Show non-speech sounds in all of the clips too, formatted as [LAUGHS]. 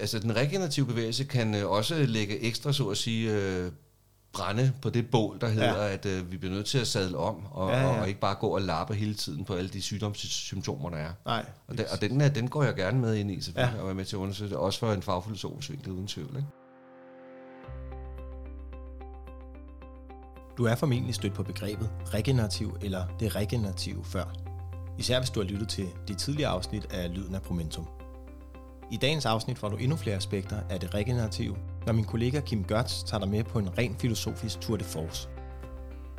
altså den regenerative bevægelse kan øh, også lægge ekstra, så at sige, øh, brænde på det bål, der hedder, ja. at øh, vi bliver nødt til at sadle om, og, ja, ja. og ikke bare gå og lappe hele tiden på alle de sygdomssymptomer, der er. Nej. Og, den, og den, den går jeg gerne med ind i, selvfølgelig, ja. og være med til at undersøge det, også for en fagfilosofisk vinkel, uden tvivl. Ikke? Du er formentlig stødt på begrebet regenerativ eller det regenerative før. Især hvis du har lyttet til de tidligere afsnit af Lyden af Promentum. I dagens afsnit får du endnu flere aspekter af det regenerative, når min kollega Kim Gørtz tager dig med på en ren filosofisk tour de force.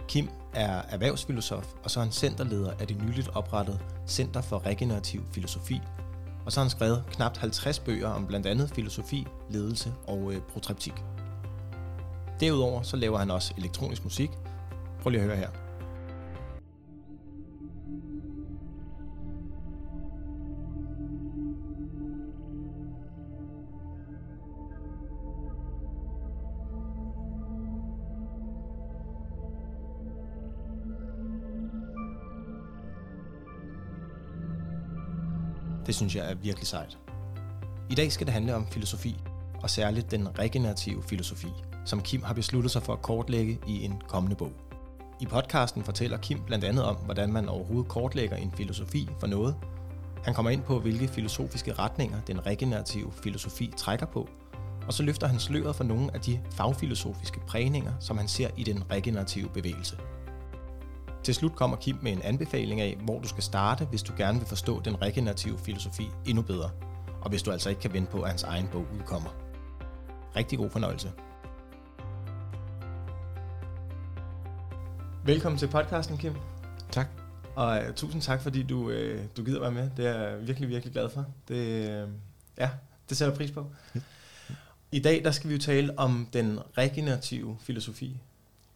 Kim er erhvervsfilosof, og så er han centerleder af det nyligt oprettede Center for Regenerativ Filosofi, og så har han skrevet knap 50 bøger om blandt andet filosofi, ledelse og øh, protreptik. Derudover så laver han også elektronisk musik. Prøv lige at høre her. Det synes jeg er virkelig sejt. I dag skal det handle om filosofi, og særligt den regenerative filosofi, som Kim har besluttet sig for at kortlægge i en kommende bog. I podcasten fortæller Kim blandt andet om, hvordan man overhovedet kortlægger en filosofi for noget. Han kommer ind på, hvilke filosofiske retninger den regenerative filosofi trækker på, og så løfter han sløret for nogle af de fagfilosofiske prægninger, som han ser i den regenerative bevægelse. Til slut kommer Kim med en anbefaling af, hvor du skal starte, hvis du gerne vil forstå den regenerative filosofi endnu bedre, og hvis du altså ikke kan vente på, at hans egen bog udkommer. Rigtig god fornøjelse. Velkommen til podcasten, Kim. Tak. Og uh, tusind tak, fordi du, uh, du gider være med. Det er jeg virkelig, virkelig glad for. Det, uh, ja, det sætter pris på. I dag der skal vi jo tale om den regenerative filosofi.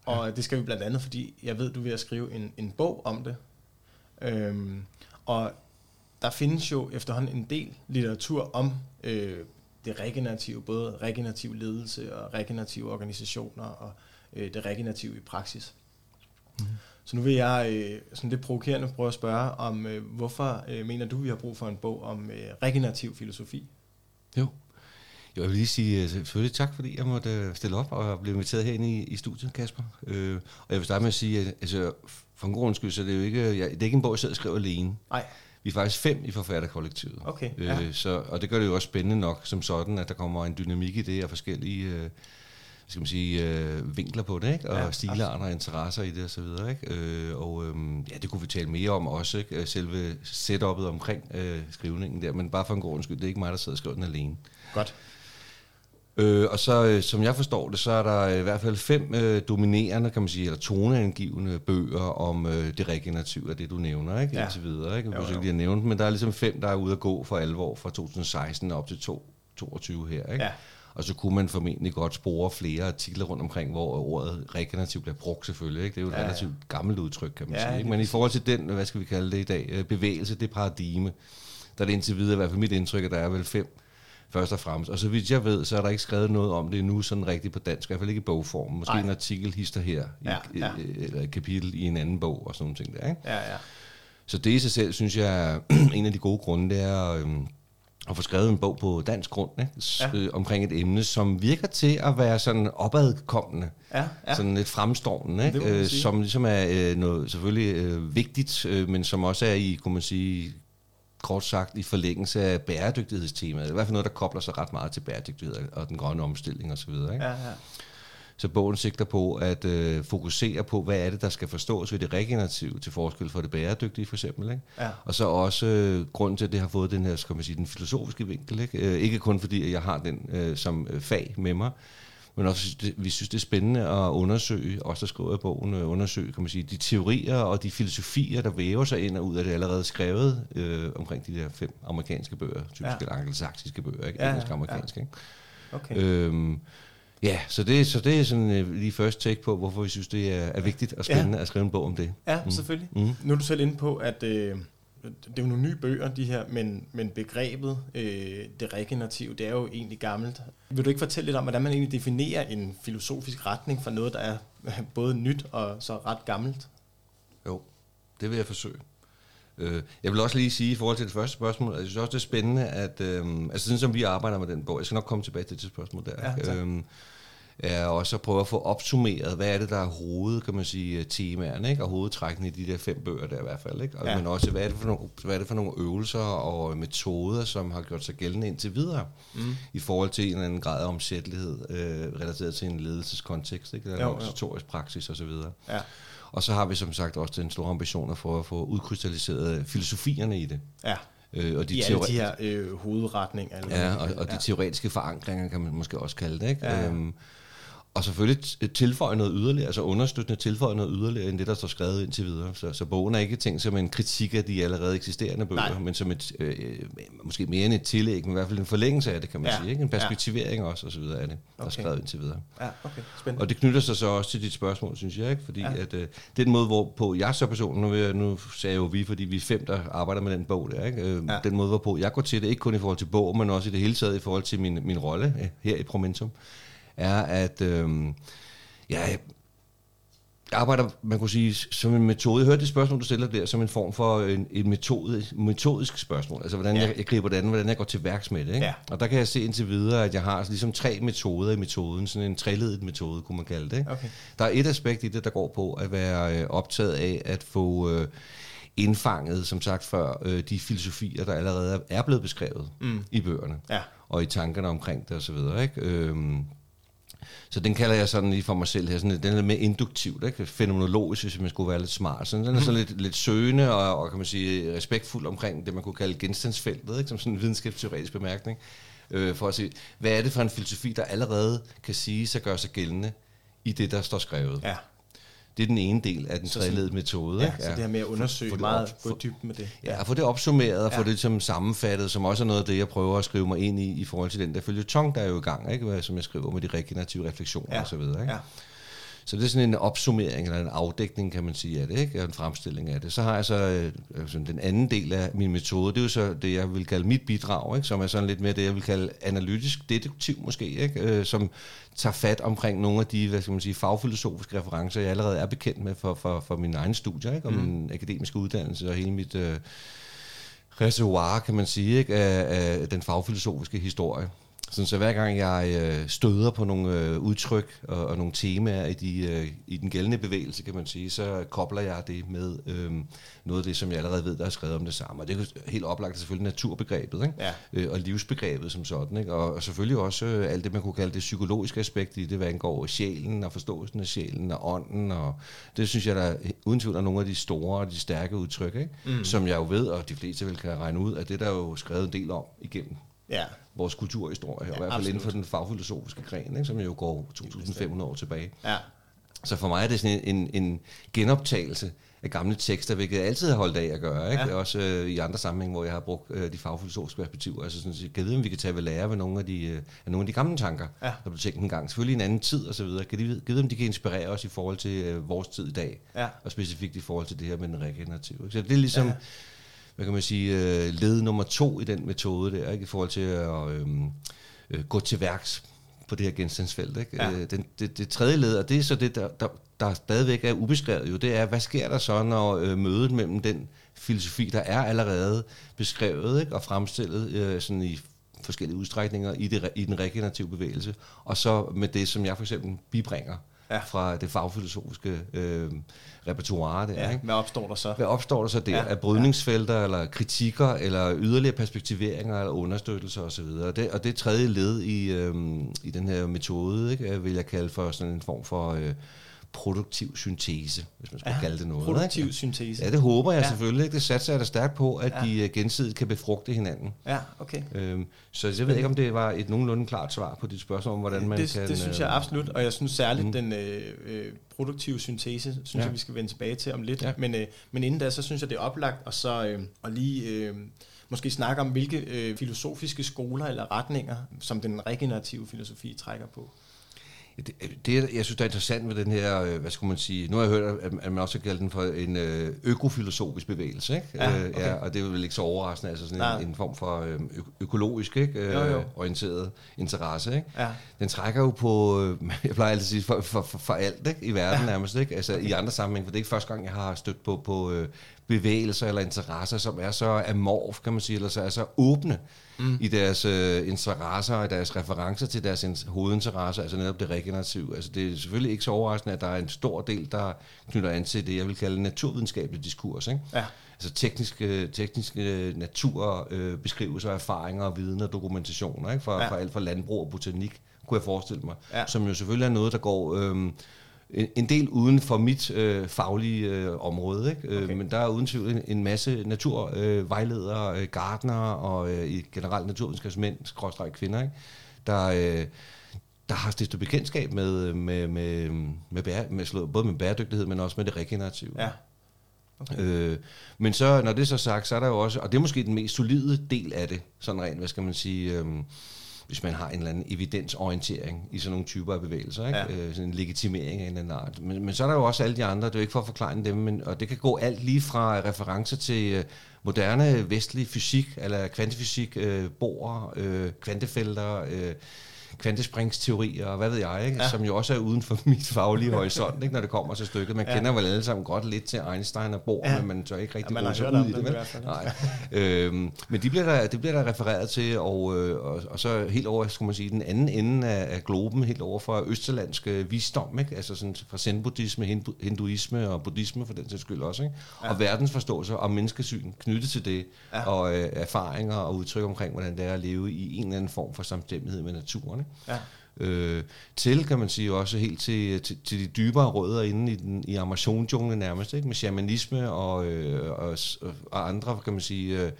Og det skal vi blandt andet, fordi jeg ved, du er ved at skrive en, en bog om det. Øhm, og der findes jo efterhånden en del litteratur om øh, det regenerative, både regenerativ ledelse og regenerative organisationer og øh, det regenerative i praksis. Mm. Så nu vil jeg øh, sådan lidt provokerende prøve at spørge om, øh, hvorfor øh, mener du, vi har brug for en bog om øh, regenerativ filosofi? Jo. Jo, jeg vil lige sige øh, selvfølgelig tak, fordi jeg måtte øh, stille op og blive inviteret herinde i, i studiet, Kasper. Øh, og jeg vil starte med at sige, at altså, for en god skyld, så det er jo ikke, jeg, det er ikke en bog, jeg sidder og skriver alene. Nej. Vi er faktisk fem i forfatterkollektivet. Okay, ja. øh, så, og det gør det jo også spændende nok som sådan, at der kommer en dynamik i det, og forskellige øh, skal man sige, øh, vinkler på det, ikke? og ja, stilarter og interesser i det og så videre. Ikke? Øh, og øh, ja, det kunne vi tale mere om også, ikke? selve setupet omkring øh, skrivningen der, men bare for en god skyld, det er ikke mig, der sidder og skriver den alene. Godt. Øh, og så, øh, som jeg forstår det, så er der i hvert fald fem øh, dominerende, kan man sige, eller toneangivende bøger om øh, det regenerative af det, du nævner, ikke? Ja. Indtil videre, ikke? Jeg jo, jo. lige nævnt, men der er ligesom fem, der er ude at gå for alvor fra 2016 op til 2022 her, ikke? Ja. Og så kunne man formentlig godt spore flere artikler rundt omkring, hvor ordet regenerativ bliver brugt selvfølgelig. Ikke? Det er jo et ja, ja. relativt gammelt udtryk, kan man ja, sige. Ikke? Men i forhold til den, hvad skal vi kalde det i dag, øh, bevægelse, det paradigme, der er det indtil videre, i hvert fald mit indtryk, at der er vel fem først og fremmest. Og så vidt jeg ved, så er der ikke skrevet noget om det endnu sådan rigtigt på dansk, i hvert fald ikke i bogform. Måske Ej. en artikel hister her, ja, i, ja. eller et kapitel i en anden bog og sådan nogle ting der. Ikke? Ja, ja. Så det i sig selv, synes jeg, [CLEARS THROAT] en af de gode grunde, det er øhm, at få skrevet en bog på dansk grund ikke? Ja. Øh, omkring et emne, som virker til at være sådan opadkommende, Ja, ja. sådan lidt fremstående, ikke? Det Øh, som ligesom er øh, noget selvfølgelig øh, vigtigt, øh, men som også er i, kunne man sige, kort sagt i forlængelse af bæredygtighedstemaet. Det er i hvert fald noget, der kobler sig ret meget til bæredygtighed og den grønne omstilling osv. Ikke? Ja, ja. Så bogen sigter på at øh, fokusere på, hvad er det, der skal forstås ved det regenerative til forskel for det bæredygtige for eksempel. Ikke? Ja. Og så også øh, grunden til, at det har fået den her, skal man sige, den filosofiske vinkel. Ikke, øh, ikke kun fordi, at jeg har den øh, som øh, fag med mig, men også, det, vi synes, det er spændende at undersøge, også der skriver i bogen, øh, undersøge, kan man sige, de teorier og de filosofier, der væver sig ind og ud af det allerede skrevet øh, omkring de der fem amerikanske bøger, typisk Ja. ja. eller angelsaksiske bøger, ikke? Ja, ja, engelsk-amerikanske. Ikke? Okay. Øhm, ja, så det, så det er sådan øh, lige først take på, hvorfor vi synes, det er, er vigtigt og spændende ja. at skrive en bog om det. Ja, mm. selvfølgelig. Mm. Nu er du selv inde på, at øh, det er jo nogle nye bøger, de her, men, men begrebet, øh, det regenerative, det er jo egentlig gammelt. Vil du ikke fortælle lidt om, hvordan man egentlig definerer en filosofisk retning for noget, der er øh, både nyt og så ret gammelt? Jo, det vil jeg forsøge. Øh, jeg vil også lige sige i forhold til det første spørgsmål, at jeg synes også, det er spændende, at øh, altså sådan som vi arbejder med den bog, jeg skal nok komme tilbage til det spørgsmål der, ja, øh, er også at prøve at få opsummeret, hvad er det, der er hoved, kan man sige, temaerne, ikke? og hovedtrækkene i de der fem bøger der i hvert fald. Ikke? Og, ja. Men også, hvad er, det for nogle, hvad er det for nogle øvelser og metoder, som har gjort sig gældende indtil videre, mm. i forhold til en eller anden grad af omsættelighed, øh, relateret til en ledelseskontekst, ikke? eller en organisatorisk praksis osv. Ja. Og så har vi som sagt også den store ambition for at få udkrystalliseret filosofierne i det. Ja. Øh, og de, I alle de her øh, hovedretninger. Ja, og, og de teoretiske forankringer kan man måske også kalde det. Ikke? Ja. Øhm, og selvfølgelig tilføje noget yderligere, altså understøttende tilføje noget yderligere end det, der står skrevet indtil videre. Så, så bogen er ikke tænkt som en kritik af de allerede eksisterende bøger, Nej. men som et, øh, måske mere end et tillæg, men i hvert fald en forlængelse af det, kan man ja. sige. Ikke? En perspektivering ja. også, og så videre af det, der okay. er skrevet indtil videre. Ja, okay. Spændende. Og det knytter sig så også til dit spørgsmål, synes jeg, ikke? fordi ja. at, øh, den måde, hvorpå jeg så personen, nu, jeg, nu sagde jeg jo vi, fordi vi er fem, der arbejder med den bog der, ikke? Øh, ja. den måde, hvorpå jeg går til det, ikke kun i forhold til bog, men også i det hele taget i forhold til min, min rolle øh, her i Promentum, er, at øh, ja, jeg arbejder, man kunne sige, som en metode. Jeg hørte det spørgsmål, du stiller der, som en form for en, en metode, metodisk spørgsmål. Altså, hvordan ja. jeg, jeg griber det an, hvordan jeg går til værks med det. Ikke? Ja. Og der kan jeg se indtil videre, at jeg har ligesom tre metoder i metoden. Sådan en treledet metode, kunne man kalde det. Ikke? Okay. Der er et aspekt i det, der går på at være øh, optaget af at få... Øh, indfanget, som sagt før, øh, de filosofier, der allerede er blevet beskrevet mm. i bøgerne, ja. og i tankerne omkring det osv. Ikke? Øhm, så den kalder jeg sådan lige for mig selv her, sådan, den er mere induktivt, ikke? fænomenologisk, hvis man skulle være lidt smart. Så den er sådan lidt, lidt søgende og, og, kan man sige, respektfuld omkring det, man kunne kalde genstandsfeltet, ikke? som sådan en videnskabsteoretisk bemærkning, øh, for at se, hvad er det for en filosofi, der allerede kan sige sig gøre sig gældende i det, der står skrevet. Ja. Det er den ene del af den treledede metode. Ja, ikke? så det her med at undersøge for, for meget, op, gå dybden med det. Ja, få det opsummeret og ja. få det som sammenfattet, som også er noget af det, jeg prøver at skrive mig ind i, i forhold til den der følge tong, der er jo i gang, ikke? som jeg skriver med de regenerative refleksioner ja. osv. Ikke? Ja. Så det er sådan en opsummering, eller en afdækning, kan man sige, af det, ikke? en fremstilling af det. Så har jeg så øh, sådan den anden del af min metode, det er jo så det, jeg vil kalde mit bidrag, ikke? som er sådan lidt mere det, jeg vil kalde analytisk detektiv måske, ikke? Øh, som tager fat omkring nogle af de hvad skal man sige, fagfilosofiske referencer, jeg allerede er bekendt med for, for, for min egen studier, ikke? og mm. min akademiske uddannelse og hele mit øh, reservoir, kan man sige, ikke? Af, af den fagfilosofiske historie. Sådan, så hver gang jeg øh, støder på nogle øh, udtryk og, og nogle temaer i, de, øh, i den gældende bevægelse, kan man sige, så kobler jeg det med øh, noget af det, som jeg allerede ved, der er skrevet om det samme. Og det er helt oplagt selvfølgelig naturbegrebet ikke? Ja. Øh, og livsbegrebet som sådan. Ikke? Og, og selvfølgelig også øh, alt det, man kunne kalde det psykologiske aspekt i det, hvad angår sjælen og forståelsen af sjælen og ånden. Og det synes jeg, der uden tvivl er nogle af de store og de stærke udtryk, ikke? Mm. som jeg jo ved, og de fleste vil kan regne ud, at det der er jo skrevet en del om igennem ja. Vores kulturhistorie, ja, i hvert fald inden for den fagfilosofiske gren, ikke, som jo går 2.500 år tilbage. Ja. Så for mig er det sådan en, en, en genoptagelse af gamle tekster, hvilket jeg altid har holdt af at gøre. Ikke? Ja. Også øh, i andre sammenhænge, hvor jeg har brugt øh, de fagfilosofiske perspektiver. Altså sådan, jeg kan vide, om vi kan tage ved lære ved nogle af de, øh, af nogle af de gamle tanker, ja. der blev tænkt en gang. Selvfølgelig en anden tid og så videre. Kan de vide, om de kan inspirere os i forhold til øh, vores tid i dag, ja. og specifikt i forhold til det her med den regenerative. Så det er ligesom... Ja hvad kan man sige, øh, led nummer to i den metode der, ikke? i forhold til at øh, øh, gå til værks på det her genstandsfelt. Ikke? Ja. Øh, den, det, det tredje led, og det er så det, der, der, der stadigvæk er ubeskrevet, jo, det er, hvad sker der så, når øh, mødet mellem den filosofi, der er allerede beskrevet ikke? og fremstillet øh, sådan i forskellige udstrækninger i, det, i den regenerative bevægelse, og så med det, som jeg for eksempel bibringer ja. fra det fagfilosofiske øh, repertoire der. Ja, ikke? Hvad opstår der så? Hvad opstår der så der? Ja, af brydningsfelter, ja. eller kritikker, eller yderligere perspektiveringer, eller understøttelser osv. Og det, og det tredje led i, øh, i den her metode, ikke, vil jeg kalde for sådan en form for... Øh, produktiv syntese, hvis man skulle ja, kalde det noget. Produktiv ikke? syntese. Ja, det håber jeg ja. selvfølgelig. Ikke? Det satser jeg da stærkt på, at ja. de øh, gensidigt kan befrugte hinanden. Ja, okay. Øhm, så jeg ved ikke, om det var et nogenlunde klart svar på dit spørgsmål om, hvordan man det, kan... Det synes jeg øh, absolut, og jeg synes særligt, mm. den øh, øh, produktive syntese, synes ja. jeg, vi skal vende tilbage til om lidt. Ja. Men, øh, men inden da, så synes jeg, det er oplagt og så øh, at lige... Øh, måske snakke om, hvilke øh, filosofiske skoler eller retninger, som den regenerative filosofi trækker på. Det, jeg synes, der er interessant med den her, øh, hvad skal man sige, nu har jeg hørt, at man også kalder den for en øh, økofilosofisk bevægelse, ikke? Ja, øh, okay. ja, og det er vel ikke så overraskende, altså sådan en, en form for økologisk ikke? Jo, jo. orienteret interesse, ikke? Ja. Den trækker jo på, [LAUGHS] jeg plejer altid at sige, for, for, for, for alt ikke? i verden ja. nærmest, ikke? Altså okay. i andre sammenhæng, for det er ikke første gang, jeg har stødt på, på bevægelser eller interesser, som er så amorf, kan man sige, eller så er så åbne mm. i deres øh, interesser og deres referencer til deres hovedinteresser, altså netop det regenerative. Altså det er selvfølgelig ikke så overraskende, at der er en stor del, der knytter an til det, jeg vil kalde naturvidenskabelig diskurs. Ikke? Ja. Altså tekniske, tekniske naturbeskrivelser, øh, erfaringer, viden og dokumentationer, ikke? For, ja. for alt fra landbrug og botanik, kunne jeg forestille mig. Ja. Som jo selvfølgelig er noget, der går... Øh, en del uden for mit øh, faglige øh, område. Ikke? Øh, okay. Men der er uden tvivl en, en masse naturvejledere, øh, gardnere og øh, generelt naturvidenskabsmænd, skråstrej kvinder, ikke? der... Øh, der har stiftet bekendtskab med, med, med, med, bære, med både med bæredygtighed, men også med det regenerative. Ja. Okay. Øh, men så, når det er så sagt, så er der jo også, og det er måske den mest solide del af det, sådan rent, hvad skal man sige, øh, hvis man har en eller anden evidensorientering i sådan nogle typer af bevægelser, ikke? Ja. Øh, sådan en legitimering af en eller anden art. Men, men så er der jo også alle de andre, det er jo ikke for at forklare dem, men, og det kan gå alt lige fra referencer til øh, moderne vestlig fysik, eller kvantefysik, øh, borer, øh, kvantefelter, øh, kvantespringsteorier og hvad ved jeg, ikke? Ja. som jo også er uden for [LAUGHS] mit faglige horisont, ikke? når det kommer til stykket. Man ja. kender vel alle sammen godt lidt til Einstein og Bohr, ja. men man tør ikke rigtig ja, gå så ud i det. Vel? Nej. øhm, men de bliver der, det bliver der refereret til, og, øh, og, og så helt over, skulle man sige, den anden ende af, af globen, helt over fra østerlandsk visdom, ikke? altså sådan fra zen-buddhisme, hindu, hinduisme og buddhisme for den sags skyld også, ikke? Ja. og verdensforståelse og menneskesyn knyttet til det, ja. og øh, erfaringer og udtryk omkring, hvordan det er at leve i en eller anden form for samstemmighed med naturen. Ikke? Ja. Øh, til, kan man sige, også helt til, til, til de dybere rødder inde i, den, i Amazon-junglen nærmest, ikke? med shamanisme og, øh, og, og andre, kan man sige, øh,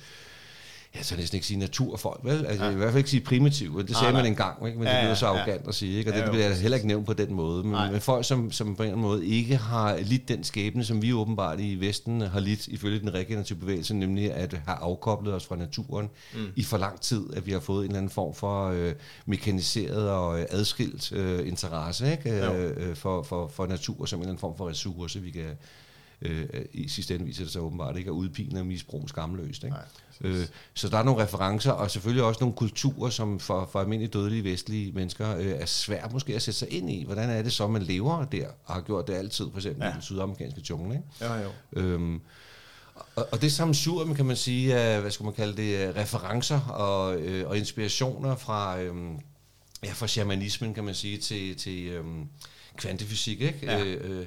jeg så næsten ikke sige naturfolk, vel? Altså, ja. I hvert fald ikke sige primitive. Det sagde ah, man engang, ikke? men ja, det bliver så arrogant ja. at sige. Ikke? Og ja, det bliver altså heller ikke nævnt på den måde. Men, men folk, som, som på en eller anden måde ikke har lidt den skæbne, som vi åbenbart i Vesten har lidt ifølge den regenerative bevægelse, nemlig at have afkoblet os fra naturen mm. i for lang tid, at vi har fået en eller anden form for øh, mekaniseret og øh, adskilt øh, interesse ikke? Øh, for, for, for natur som en eller anden form for ressource, vi kan øh, i sidste ende viser det sig åbenbart ikke at udpine og misbruge skamløst. Ikke? øh, så der er nogle referencer, og selvfølgelig også nogle kulturer, som for, for almindelige dødelige vestlige mennesker øh, er svært måske at sætte sig ind i. Hvordan er det så, man lever der, og har gjort det altid, for eksempel ja. i den sydamerikanske jungle. Ikke? Ja, jo. Øhm, og, og det sammensurium, kan man sige, af, hvad skal man kalde det, referencer og, øh, og inspirationer fra, øh, ja, fra shamanismen, kan man sige, til, til øh, kvantefysik, ikke? Ja. Øh, øh,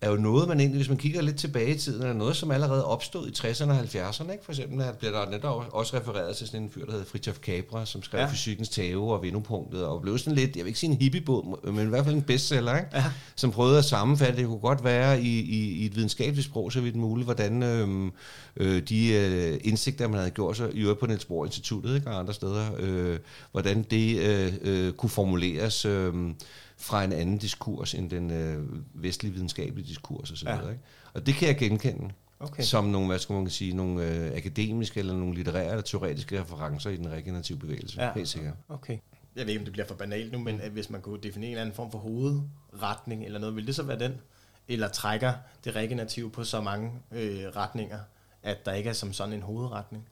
er jo noget, man egentlig, hvis man kigger lidt tilbage i tiden, er noget, som allerede opstod i 60'erne og 70'erne. Ikke? For eksempel at bliver der netop også refereret til sådan en fyr, der hedder Fritjof Capra, som skrev ja. Fysikkens Tave og Vendepunktet, og blev sådan lidt, jeg vil ikke sige en hippiebåd, men i hvert fald en bestseller, ikke? Ja. som prøvede at sammenfatte, det kunne godt være i, i, i et videnskabeligt sprog, så vidt muligt, hvordan øhm, øh, de øh, indsigter, man havde gjort sig, i øvrigt på Niels Bohr Instituttet ikke? og andre steder, øh, hvordan det øh, øh, kunne formuleres... Øh, fra en anden diskurs end den øh, vestlige videnskabelige diskurs osv. Ja. Ikke? Og det kan jeg genkende okay. som nogle, hvad skal man sige, nogle øh, akademiske eller nogle litterære eller teoretiske referencer i den regenerative bevægelse. Ja. Helt sikkert. Okay. Jeg ved ikke, om det bliver for banalt nu, men hvis man kunne definere en eller anden form for hovedretning eller noget, vil det så være den? Eller trækker det regenerative på så mange øh, retninger, at der ikke er som sådan en hovedretning?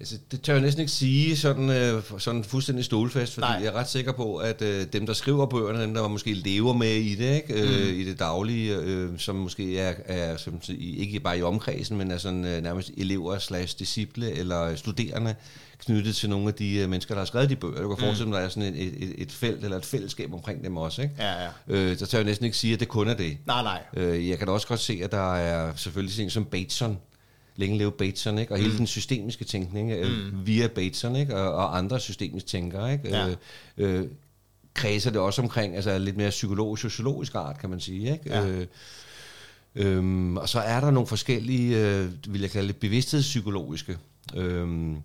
Altså, det tør jeg næsten ikke sige sådan, øh, sådan fuldstændig stolfast, fordi Nej. jeg er ret sikker på, at øh, dem, der skriver bøgerne, dem, der måske lever med i det, ikke? Øh, mm. i det daglige, øh, som måske er, er som, ikke bare i omkredsen, men er sådan, øh, nærmest elever slash disciple eller studerende, knyttet til nogle af de øh, mennesker, der har skrevet de bøger. Du kan mm. forestille dig, at der er sådan et, et, et felt eller et fællesskab omkring dem også. Ikke? Ja, ja. Øh, der tør jeg næsten ikke sige, at det kun er det. Nej, nej. Øh, jeg kan da også godt se, at der er selvfølgelig sådan som Bateson, længe leve Bateson, ikke? og hele mm. den systemiske tænkning øh, mm. via Bateson ikke? Og, og andre systemiske tænkere. Ikke? Ja. Øh, øh, kredser det også omkring altså lidt mere psykologisk-sociologisk art, kan man sige. Ikke? Ja. Øh, øhm, og så er der nogle forskellige, øh, vil jeg kalde det, bevidsthedspsykologiske øh,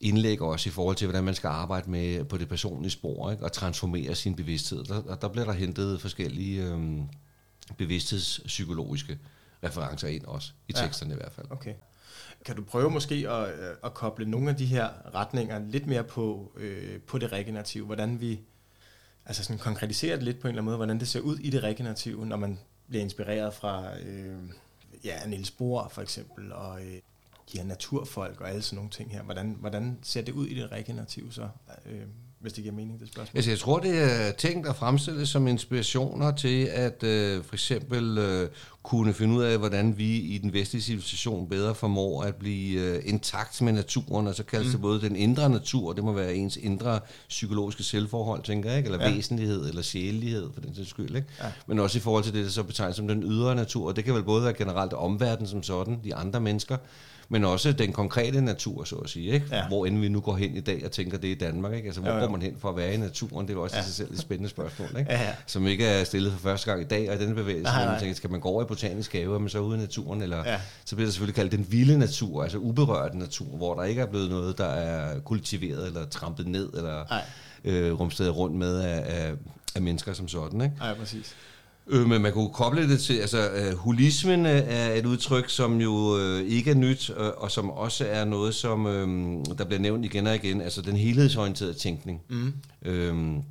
indlæg også i forhold til, hvordan man skal arbejde med på det personlige spor, ikke? og transformere sin bevidsthed. Der, der bliver der hentet forskellige øh, bevidsthedspsykologiske referencer ind også, i teksterne ja. i hvert fald. Okay. Kan du prøve måske at, øh, at koble nogle af de her retninger lidt mere på, øh, på det regenerative, hvordan vi altså sådan konkretiserer det lidt på en eller anden måde, hvordan det ser ud i det regenerative, når man bliver inspireret fra øh, ja, Niels Bohr for eksempel, og øh, de her naturfolk og alle sådan nogle ting her. Hvordan, hvordan ser det ud i det regenerative så? Øh, hvis det giver mening, det spørgsmål. Altså, jeg tror, det er tænkt at fremstille som inspirationer til at øh, for eksempel øh, kunne finde ud af, hvordan vi i den vestlige civilisation bedre formår at blive øh, intakt med naturen, og så kaldes mm. det både den indre natur, det må være ens indre psykologiske selvforhold, tænker jeg, ikke? eller ja. væsentlighed, eller sjælelighed, for den sags skyld, ikke? Ja. men også i forhold til det, der så betegnes som den ydre natur, og det kan vel både være generelt omverdenen som sådan, de andre mennesker, men også den konkrete natur, så at sige. Ikke? Ja. Hvor end vi nu går hen i dag og tænker, det er i Danmark. Ikke? Altså, hvor jo, jo. går man hen for at være i naturen? Det er også ja. i sig selv et spændende spørgsmål, ikke? Ja, ja. som ikke er stillet for første gang i dag, og i denne bevægelse, nej, nej. man tænker, skal man gå over i botanisk have, men så ude i naturen, eller ja. så bliver det selvfølgelig kaldt den vilde natur, altså uberørt natur, hvor der ikke er blevet noget, der er kultiveret eller trampet ned, eller øh, rumstedet rundt med af, af, af mennesker som sådan. Ikke? Ja, præcis. Øh, men man kunne koble det til, altså uh, holismen er et udtryk, som jo uh, ikke er nyt, uh, og som også er noget, som uh, der bliver nævnt igen og igen, altså den helhedsorienterede tænkning. Mm. Uh,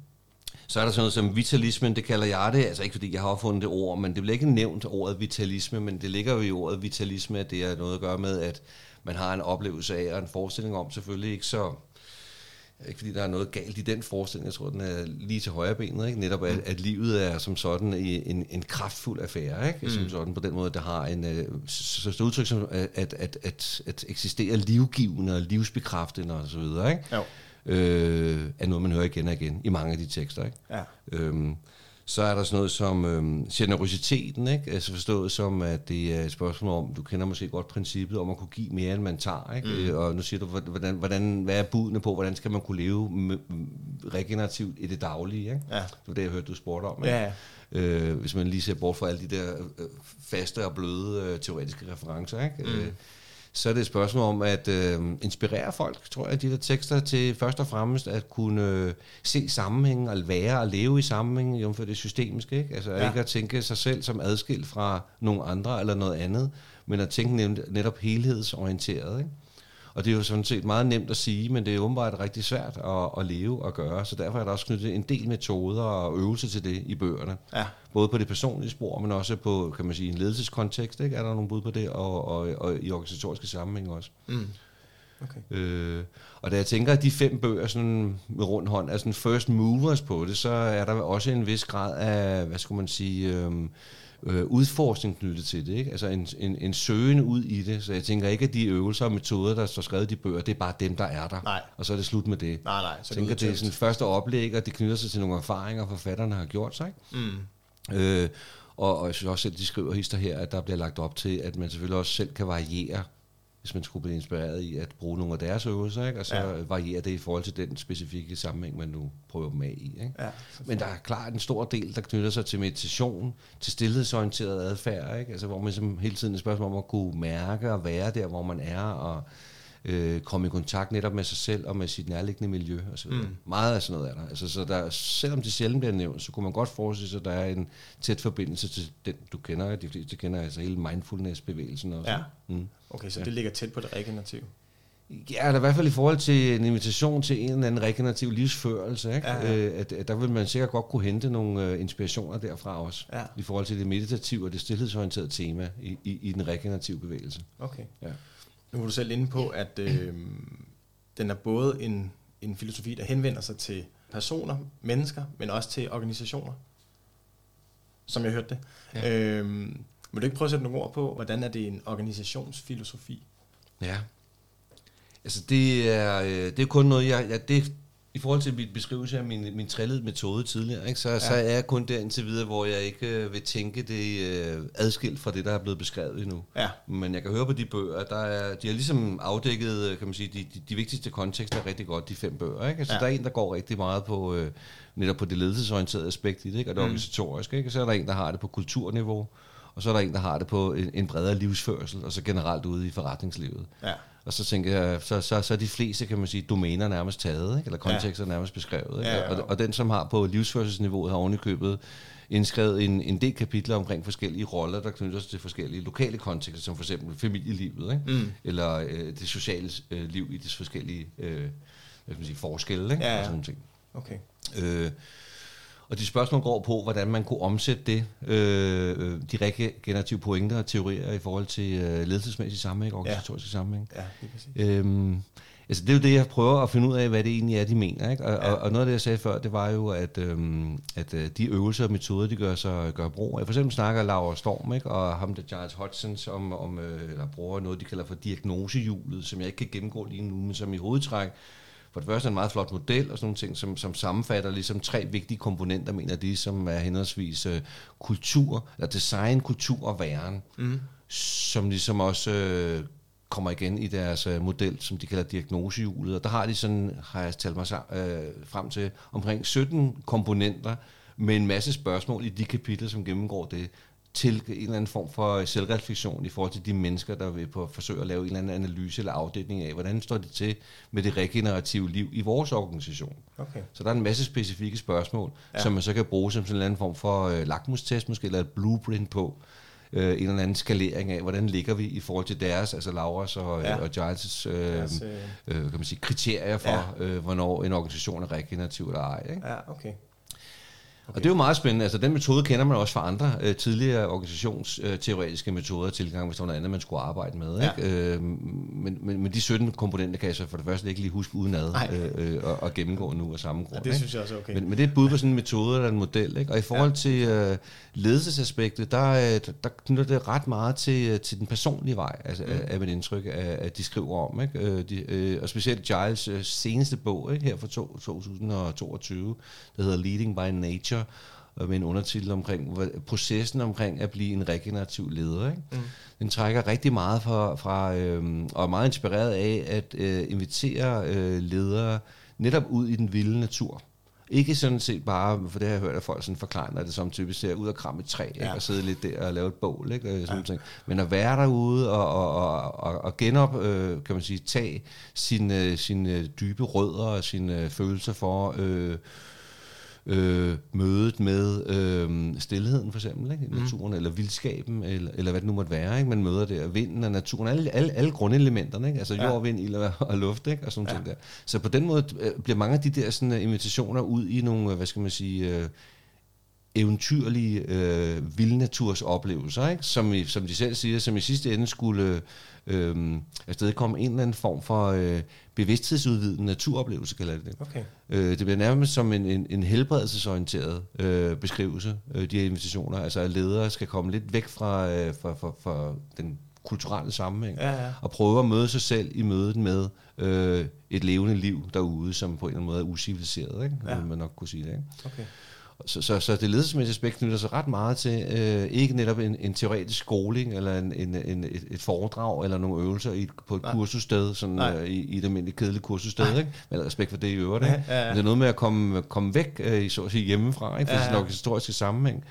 så er der sådan noget som vitalismen, det kalder jeg det, altså ikke fordi jeg har fundet det ord, men det bliver ikke nævnt ordet vitalisme, men det ligger jo i ordet vitalisme, at det er noget at gøre med, at man har en oplevelse af, og en forestilling om, selvfølgelig ikke så ikke fordi der er noget galt i den forestilling, jeg tror, den er lige til højre benet, ikke? netop at, at livet er som sådan en, en kraftfuld affære, ikke? Mm. som sådan på den måde, der har en, øh, så, så udtryk som at, at, at, at, at eksistere livgivende og livsbekræftende og så videre, ikke? Jo. Øh, er noget, man hører igen og igen i mange af de tekster. Ikke? Ja. Øhm, så er der sådan noget som øhm, generositeten, ikke? Altså forstået som, at det er et spørgsmål om, du kender måske godt princippet om at kunne give mere, end man tager, ikke? Mm. Øh, og nu siger du, hvordan, hvordan, hvad er budene på, hvordan skal man kunne leve regenerativt i det daglige, ikke? Ja. Det var det, jeg hørte, du spurgte om, ikke? Ja, Øh, hvis man lige ser bort fra alle de der øh, faste og bløde øh, teoretiske referencer, ikke? Mm. Øh, så er det et spørgsmål om at øh, inspirere folk, tror jeg, de der tekster til først og fremmest at kunne øh, se sammenhængen og være og leve i sammenhængen, jomfør det systemiske, ikke? Altså ja. ikke at tænke sig selv som adskilt fra nogle andre eller noget andet, men at tænke netop helhedsorienteret, ikke? Og det er jo sådan set meget nemt at sige, men det er åbenbart rigtig svært at, at leve og gøre, så derfor er der også knyttet en del metoder og øvelser til det i bøgerne. Ja. Både på det personlige spor, men også på, kan man sige, en ledelseskontekst, ikke? er der nogle bud på det, og, og, og i organisatoriske sammenhæng også. Mm. Okay. Øh, og da jeg tænker, at de fem bøger sådan med rund hånd er sådan first movers på det, så er der også en vis grad af, hvad skulle man sige, øh, øh, udforskning knyttet til det. Ikke? Altså en, en, en søgen ud i det. Så jeg tænker ikke, at de øvelser og metoder, der står skrevet i de bøger, det er bare dem, der er der. Nej. Og så er det slut med det. Nej, nej. Så jeg tænker, det er sådan første oplæg, og det knytter sig til nogle erfaringer, forfatterne har gjort sig. Ikke? Mm. Øh, og, og jeg synes også selv, de skriver hister her, at der bliver lagt op til, at man selvfølgelig også selv kan variere hvis man skulle blive inspireret i at bruge nogle af deres øvelser, ikke? og så ja. varierer det i forhold til den specifikke sammenhæng, man nu prøver dem af i. Ikke? Ja, Men der er klart en stor del, der knytter sig til meditation, til stillhedsorienteret adfærd, ikke? Altså, hvor man hele tiden er spørgsmål om at kunne mærke og være der, hvor man er, og øh, komme i kontakt netop med sig selv og med sit nærliggende miljø og så mm. Meget af sådan noget er der. Altså, så der, selvom det sjældent bliver nævnt, så kunne man godt forestille sig, at der er en tæt forbindelse til den, du kender, de fleste kender, altså hele mindfulness-bevægelsen også. Ja. Mm. Okay, så ja. det ligger tæt på det regenerative? Ja, eller i hvert fald i forhold til en invitation til en eller anden regenerativ livsførelse. Ikke? Ja, ja. Øh, at, at der vil man sikkert godt kunne hente nogle uh, inspirationer derfra også. Ja. I forhold til det meditative og det stillhedsorienterede tema i, i, i den regenerative bevægelse. Okay. Ja. Nu var du selv inde på, at øh, den er både en, en filosofi, der henvender sig til personer, mennesker, men også til organisationer, som jeg hørte det. Ja. Øh, vil du ikke prøve at sætte nogle ord på, hvordan er det en organisationsfilosofi? Ja. Altså det er, øh, det er kun noget, jeg, jeg det, i forhold til mit beskrivelse af min, min trillede metode tidligere, ikke, så, ja. så er jeg kun der indtil videre, hvor jeg ikke øh, vil tænke det øh, adskilt fra det, der er blevet beskrevet endnu. Ja. Men jeg kan høre på de bøger, der er, de har ligesom afdækket øh, kan man sige, de, de, de vigtigste kontekster rigtig godt, de fem bøger. Ikke? Altså, ja. der er en, der går rigtig meget på, øh, netop på det ledelsesorienterede aspekt i det, ikke? og det mm. organisatoriske. Ikke? Så er der en, der har det på kulturniveau, og så er der en, der har det på en, en bredere livsførsel, og så generelt ude i forretningslivet. Ja. Og så tænker jeg, så, så, så er de fleste, kan man sige, domæner nærmest taget, ikke? eller kontekster ja. nærmest beskrevet. Ikke? Ja, ja, ja. Og, og den, som har på livsførselsniveauet, har ovenikøbet indskrevet en, en del kapitler omkring forskellige roller, der knytter sig til forskellige lokale kontekster, som for eksempel familielivet, ikke? Mm. eller øh, det sociale øh, liv i de forskellige øh, hvad skal man sige, forskelle, ikke? Ja, ja. og sådan ting. Okay. Øh, og de spørgsmål går på, hvordan man kunne omsætte det, øh, øh de regenerative pointer og teorier i forhold til øh, ledelsesmæssige sammenhæng, organisatoriske ja. sammenhæng. Ja, det øhm, Altså, det er jo det, jeg prøver at finde ud af, hvad det egentlig er, de mener. Ikke? Og, ja. og, og noget af det, jeg sagde før, det var jo, at, øhm, at øh, de øvelser og metoder, de gør sig gør brug af. For eksempel snakker Laura Storm, ikke? og ham der Giles Hodgson, om, om øh, eller bruger noget, de kalder for diagnosehjulet, som jeg ikke kan gennemgå lige nu, men som i hovedtræk for det første en meget flot model og sådan nogle ting, som, som sammenfatter ligesom tre vigtige komponenter, mener de, som er henholdsvis øh, kultur, eller design, kultur og væren, mm. som ligesom også øh, kommer igen i deres øh, model, som de kalder diagnosehjulet. Og der har de sådan, har jeg talt mig øh, frem til, omkring 17 komponenter med en masse spørgsmål i de kapitler, som gennemgår det til en eller anden form for selvreflektion i forhold til de mennesker, der vil på forsøge at lave en eller anden analyse eller afdækning af, hvordan står det til med det regenerative liv i vores organisation. Okay. Så der er en masse specifikke spørgsmål, ja. som man så kan bruge som sådan en eller anden form for øh, lakmustest måske, eller et blueprint på, øh, en eller anden skalering af, hvordan ligger vi i forhold til deres, altså Lauras og, ja. og Giles' øh, øh, øh, kan man sige, kriterier for, ja. øh, hvornår en organisation er regenerativ eller ej. Ikke? Ja, okay. Okay. Og det er jo meget spændende. Altså, den metode kender man også fra andre øh, tidligere organisationsteoretiske metoder tilgang, hvis der var noget andet, man skulle arbejde med. Ja. Ikke? Øh, men, men, men de 17 komponenter kan jeg så for det første ikke lige huske udenad øh, øh, og, og gennemgå nu af samme grund. Ja, det synes jeg også er okay. Men, men det er et bud på sådan en metode eller en model. Ikke? Og i forhold ja. til øh, ledelsesaspektet, der, øh, der knytter det ret meget til, øh, til den personlige vej, altså mm. af mit indtryk, at, at de skriver om. Ikke? De, øh, og specielt Giles seneste bog ikke? her fra to, 2022, der hedder Leading by Nature, og med en undertitel omkring processen omkring at blive en regenerativ leder. Ikke? Mm. Den trækker rigtig meget fra, fra øh, og er meget inspireret af at øh, invitere øh, ledere netop ud i den vilde natur. Ikke sådan set bare, for det har jeg hørt, at folk sådan forklarer det som typisk ser ud og kramme et træ, ja. ikke? og sidde lidt der og lave et bål, ikke? Sådan ja. ting. men at være derude og, og, og, og genop, øh, kan man sige, tage sine, sine dybe rødder og sine følelser for øh, øh, mødet med øh, stillheden for eksempel, ikke? mm. naturen, mm. eller vildskaben, eller, eller hvad det nu måtte være. Ikke? Man møder der vinden og naturen, alle, alle, alle grundelementerne, ikke? altså jord, vind, ild og, og luft, ikke? og sådan ja. ting der. Så på den måde øh, bliver mange af de der sådan, uh, invitationer ud i nogle, hvad skal man sige, øh, eventyrlige øh, vildnatursoplevelser, ikke? Som, i, som de selv siger, som i sidste ende skulle øh, afstedkomme en eller anden form for øh, bevidsthedsudvidende naturoplevelse, kalder det det. Okay. Øh, det bliver nærmest som en, en, en helbredelsesorienteret øh, beskrivelse, øh, de her invitationer. Altså at ledere skal komme lidt væk fra, øh, fra, fra, fra den kulturelle sammenhæng, ja, ja. og prøve at møde sig selv i mødet med øh, et levende liv derude, som på en eller anden måde er usiviliseret, ikke? Ja. man nok kunne sige det. Ikke? Okay. Så, så, så det ledelsesmæssige aspekt knytter sig ret meget til, øh, ikke netop en, en teoretisk skoling, eller en, en, en, et, foredrag, eller nogle øvelser i, på et Nej. kursussted, sådan, øh, i, i et almindeligt kedeligt kursussted, ikke? med respekt for det i øvrigt. Ikke? Ja, ja, ja. Men det er noget med at komme, komme væk øh, så at sige, hjemmefra, ikke? for ja, ja. sådan en historisk sammenhæng,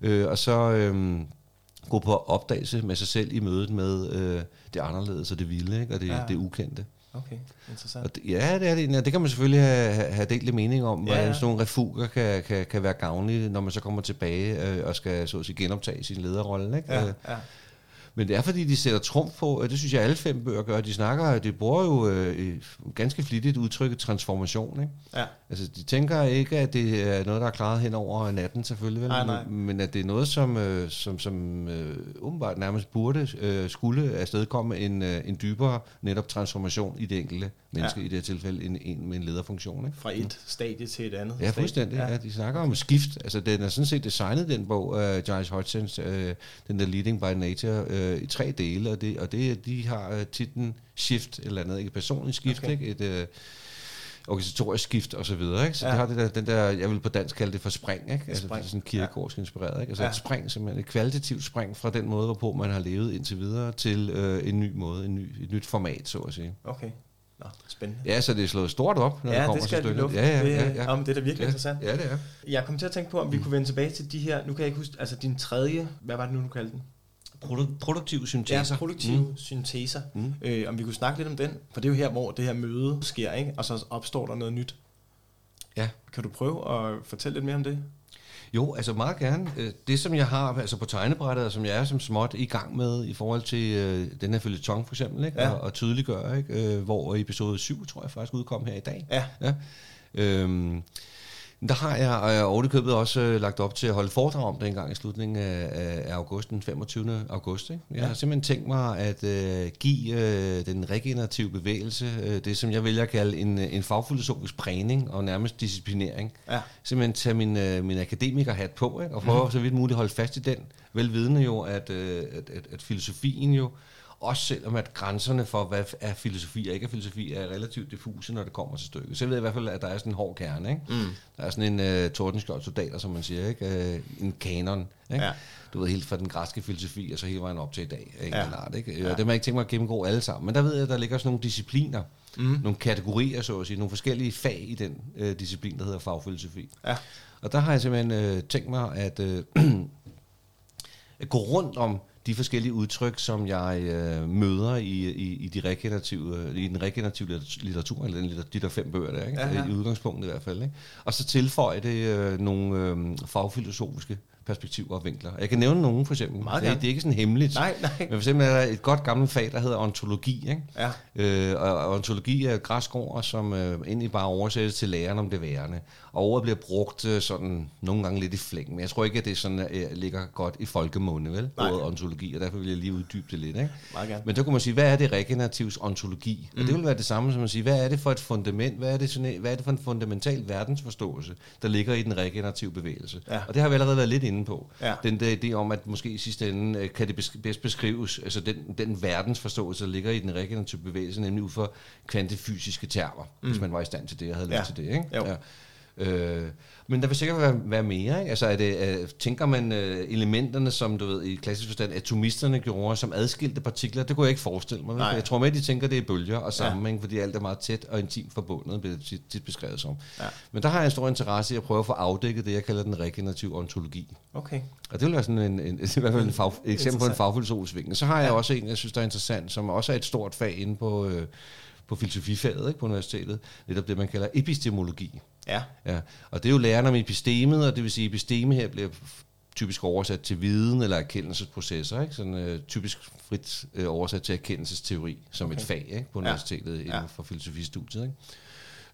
øh, og så øh, gå på opdagelse med sig selv i mødet med øh, det anderledes og det vilde, ikke? og det, ja. det ukendte. Okay, interessant. Og det, ja, det er det. Ja, det kan man selvfølgelig have, have delt mening om, ja, hvordan sådan nogle refuger kan, kan, kan være gavnlige, når man så kommer tilbage øh, og skal så at sige, genoptage sin lederrolle. Ikke? Ja, øh, ja. Men det er fordi, de sætter trumf på, det synes jeg alle fem bøger gør, de snakker, de bruger jo øh, ganske flittigt udtrykket transformation. Ikke? Ja. Altså, de tænker ikke, at det er noget, der er klaret hen over natten selvfølgelig, vel? Nej, nej. men at det er noget, som, øh, som, som øh, umiddelbart nærmest burde øh, skulle afstedkomme en, øh, en dybere netop transformation i det enkelte menneske, ja. i det her tilfælde en, en med en lederfunktion. Ikke? Fra et stadie til et andet Ja, fuldstændig. Ja. Ja, de snakker om skift. Altså, den er sådan set designet, den bog, uh, Giles Hodgsons, uh, den der Leading by Nature, uh, i tre dele, og, det, og det, de har uh, titlen Shift, eller andet, ikke personligt skift, okay. ikke? Et, uh, organisatorisk skift og så videre. Ikke? Så ja. det har det der, den der, jeg vil på dansk kalde det for spring, ikke? Altså, spring. Sådan kirkegårdsk ja. inspireret. Ikke? Altså ja. et spring, simpelthen et kvalitativt spring fra den måde, hvorpå man har levet indtil videre, til øh, en ny måde, en ny, et nyt format, så at sige. Okay. Nå, spændende. Ja, så det er slået stort op, når ja, det kommer det skal til stykket. Ja, ja, ja, ja. Om det er da virkelig ja. interessant. Ja, det er. Jeg kom til at tænke på, om vi mm. kunne vende tilbage til de her, nu kan jeg ikke huske, altså din tredje, hvad var det nu, du kaldte den? Produ- produktive synteser. Ja, produktive mm. synteser. Mm. Øh, om vi kunne snakke lidt om den, for det er jo her, hvor det her møde sker, ikke? og så opstår der noget nyt. Ja. Kan du prøve at fortælle lidt mere om det? Jo, altså meget gerne. Øh, det, som jeg har altså på tegnebrættet, og som jeg er som småt i gang med i forhold til øh, den her følgetong for eksempel, ikke? Ja. Og, og tydeliggøre, ikke? Øh, hvor episode 7, tror jeg faktisk udkom her i dag. Ja. ja. Øhm, Der har jeg øh, ovenikøbet også øh, lagt op til at holde foredrag om det en gang i slutningen af, af august, den 25. august. Ikke? Jeg ja. har simpelthen tænkt mig at øh, give øh, den regenerative bevægelse, øh, det som jeg vælger at kalde en, en fagfilosofisk prægning og nærmest disciplinering. Ja. Simpelthen tage min, øh, min akademikerhat på ikke? og prøve mm. så vidt muligt holde fast i den, velvidende jo, at, øh, at, at, at filosofien jo også selvom at grænserne for, hvad er filosofi og ikke er filosofi, er relativt diffuse, når det kommer til stykket. Så jeg ved i hvert fald, at der er sådan en hård kerne. Ikke? Mm. Der er sådan en uh, tordenskjold soldater, som man siger, ikke? Uh, en kanon. Ikke? Ja. Du ved, helt fra den græske filosofi, og så hele vejen op til i dag. Ikke? Ja. Art, ikke? Ja. Det har jeg ikke tænkt mig at gennemgå alle sammen. Men der ved jeg, at der ligger sådan nogle discipliner, mm. nogle kategorier, så at sige, nogle forskellige fag i den uh, disciplin, der hedder fagfilosofi. Ja. Og der har jeg simpelthen uh, tænkt mig at, uh, [CLEARS THROAT] at gå rundt om de forskellige udtryk, som jeg øh, møder i, i, i, de regenerative, i den regenerative litteratur, eller den, de der fem bøger der, ikke? Ja, ja. i udgangspunktet i hvert fald. Ikke? Og så tilføje det øh, nogle øh, fagfilosofiske perspektiver og vinkler. Jeg kan nævne nogen for eksempel. Meget det, det er ikke sådan hemmeligt. Nej, nej. Men for eksempel er der et godt gammelt fag, der hedder ontologi. Ikke? Ja. Øh, og, og ontologi er et græsk ord, som øh, egentlig bare oversættes til læren om det værende. Og ordet bliver brugt øh, sådan nogle gange lidt i flæng, men jeg tror ikke, at det sådan, øh, ligger godt i folkemunde, vel? Nej. Ordet ontologi, og derfor vil jeg lige uddybe det lidt. Ikke? Meget gerne. Men så kunne man sige, hvad er det regenerativs ontologi? Mm. Og det vil være det samme som at sige, hvad er det for et fundament, hvad er det, sådan, hvad er det for en fundamental verdensforståelse, der ligger i den regenerative bevægelse? Ja. Og det har vi allerede været lidt inde på. Ja. Den der idé om, at måske i sidste ende øh, kan det bedst beskrives, altså den, den verdensforståelse, der ligger i den regenerative bevægelse, nemlig ud for kvantefysiske termer, mm. hvis man var i stand til det, og havde ja. lyst til det. Ikke? Jo. Ja. Øh, men der vil sikkert være, være mere. Ikke? Altså, er det, uh, tænker man uh, elementerne, som du ved, i klassisk forstand, atomisterne gjorde, som adskilte partikler? Det kunne jeg ikke forestille mig. Nej. Jeg tror med, at de tænker, det er bølger og sammenhæng, ja. fordi alt er meget tæt og intimt forbundet, bliver det tit, tit beskrevet som. Ja. Men der har jeg en stor interesse i at prøve at få afdækket det, jeg kalder den regenerative ontologi. Okay. Og det vil være sådan en, en, i hvert fald en fag, et eksempel på en fagfilosofisk vinkel. Så har jeg ja. også en, jeg synes, der er interessant, som også er et stort fag inde på... Øh, på filosofifaget ikke, på universitetet, netop det, man kalder epistemologi. Ja. ja. Og det er jo læren om epistemet, og det vil sige, at episteme her bliver typisk oversat til viden eller erkendelsesprocesser, ikke? Sådan uh, typisk frit uh, oversat til erkendelsesteori som okay. et fag ikke? på universitetet ja. inden for filosofistudiet. Ikke?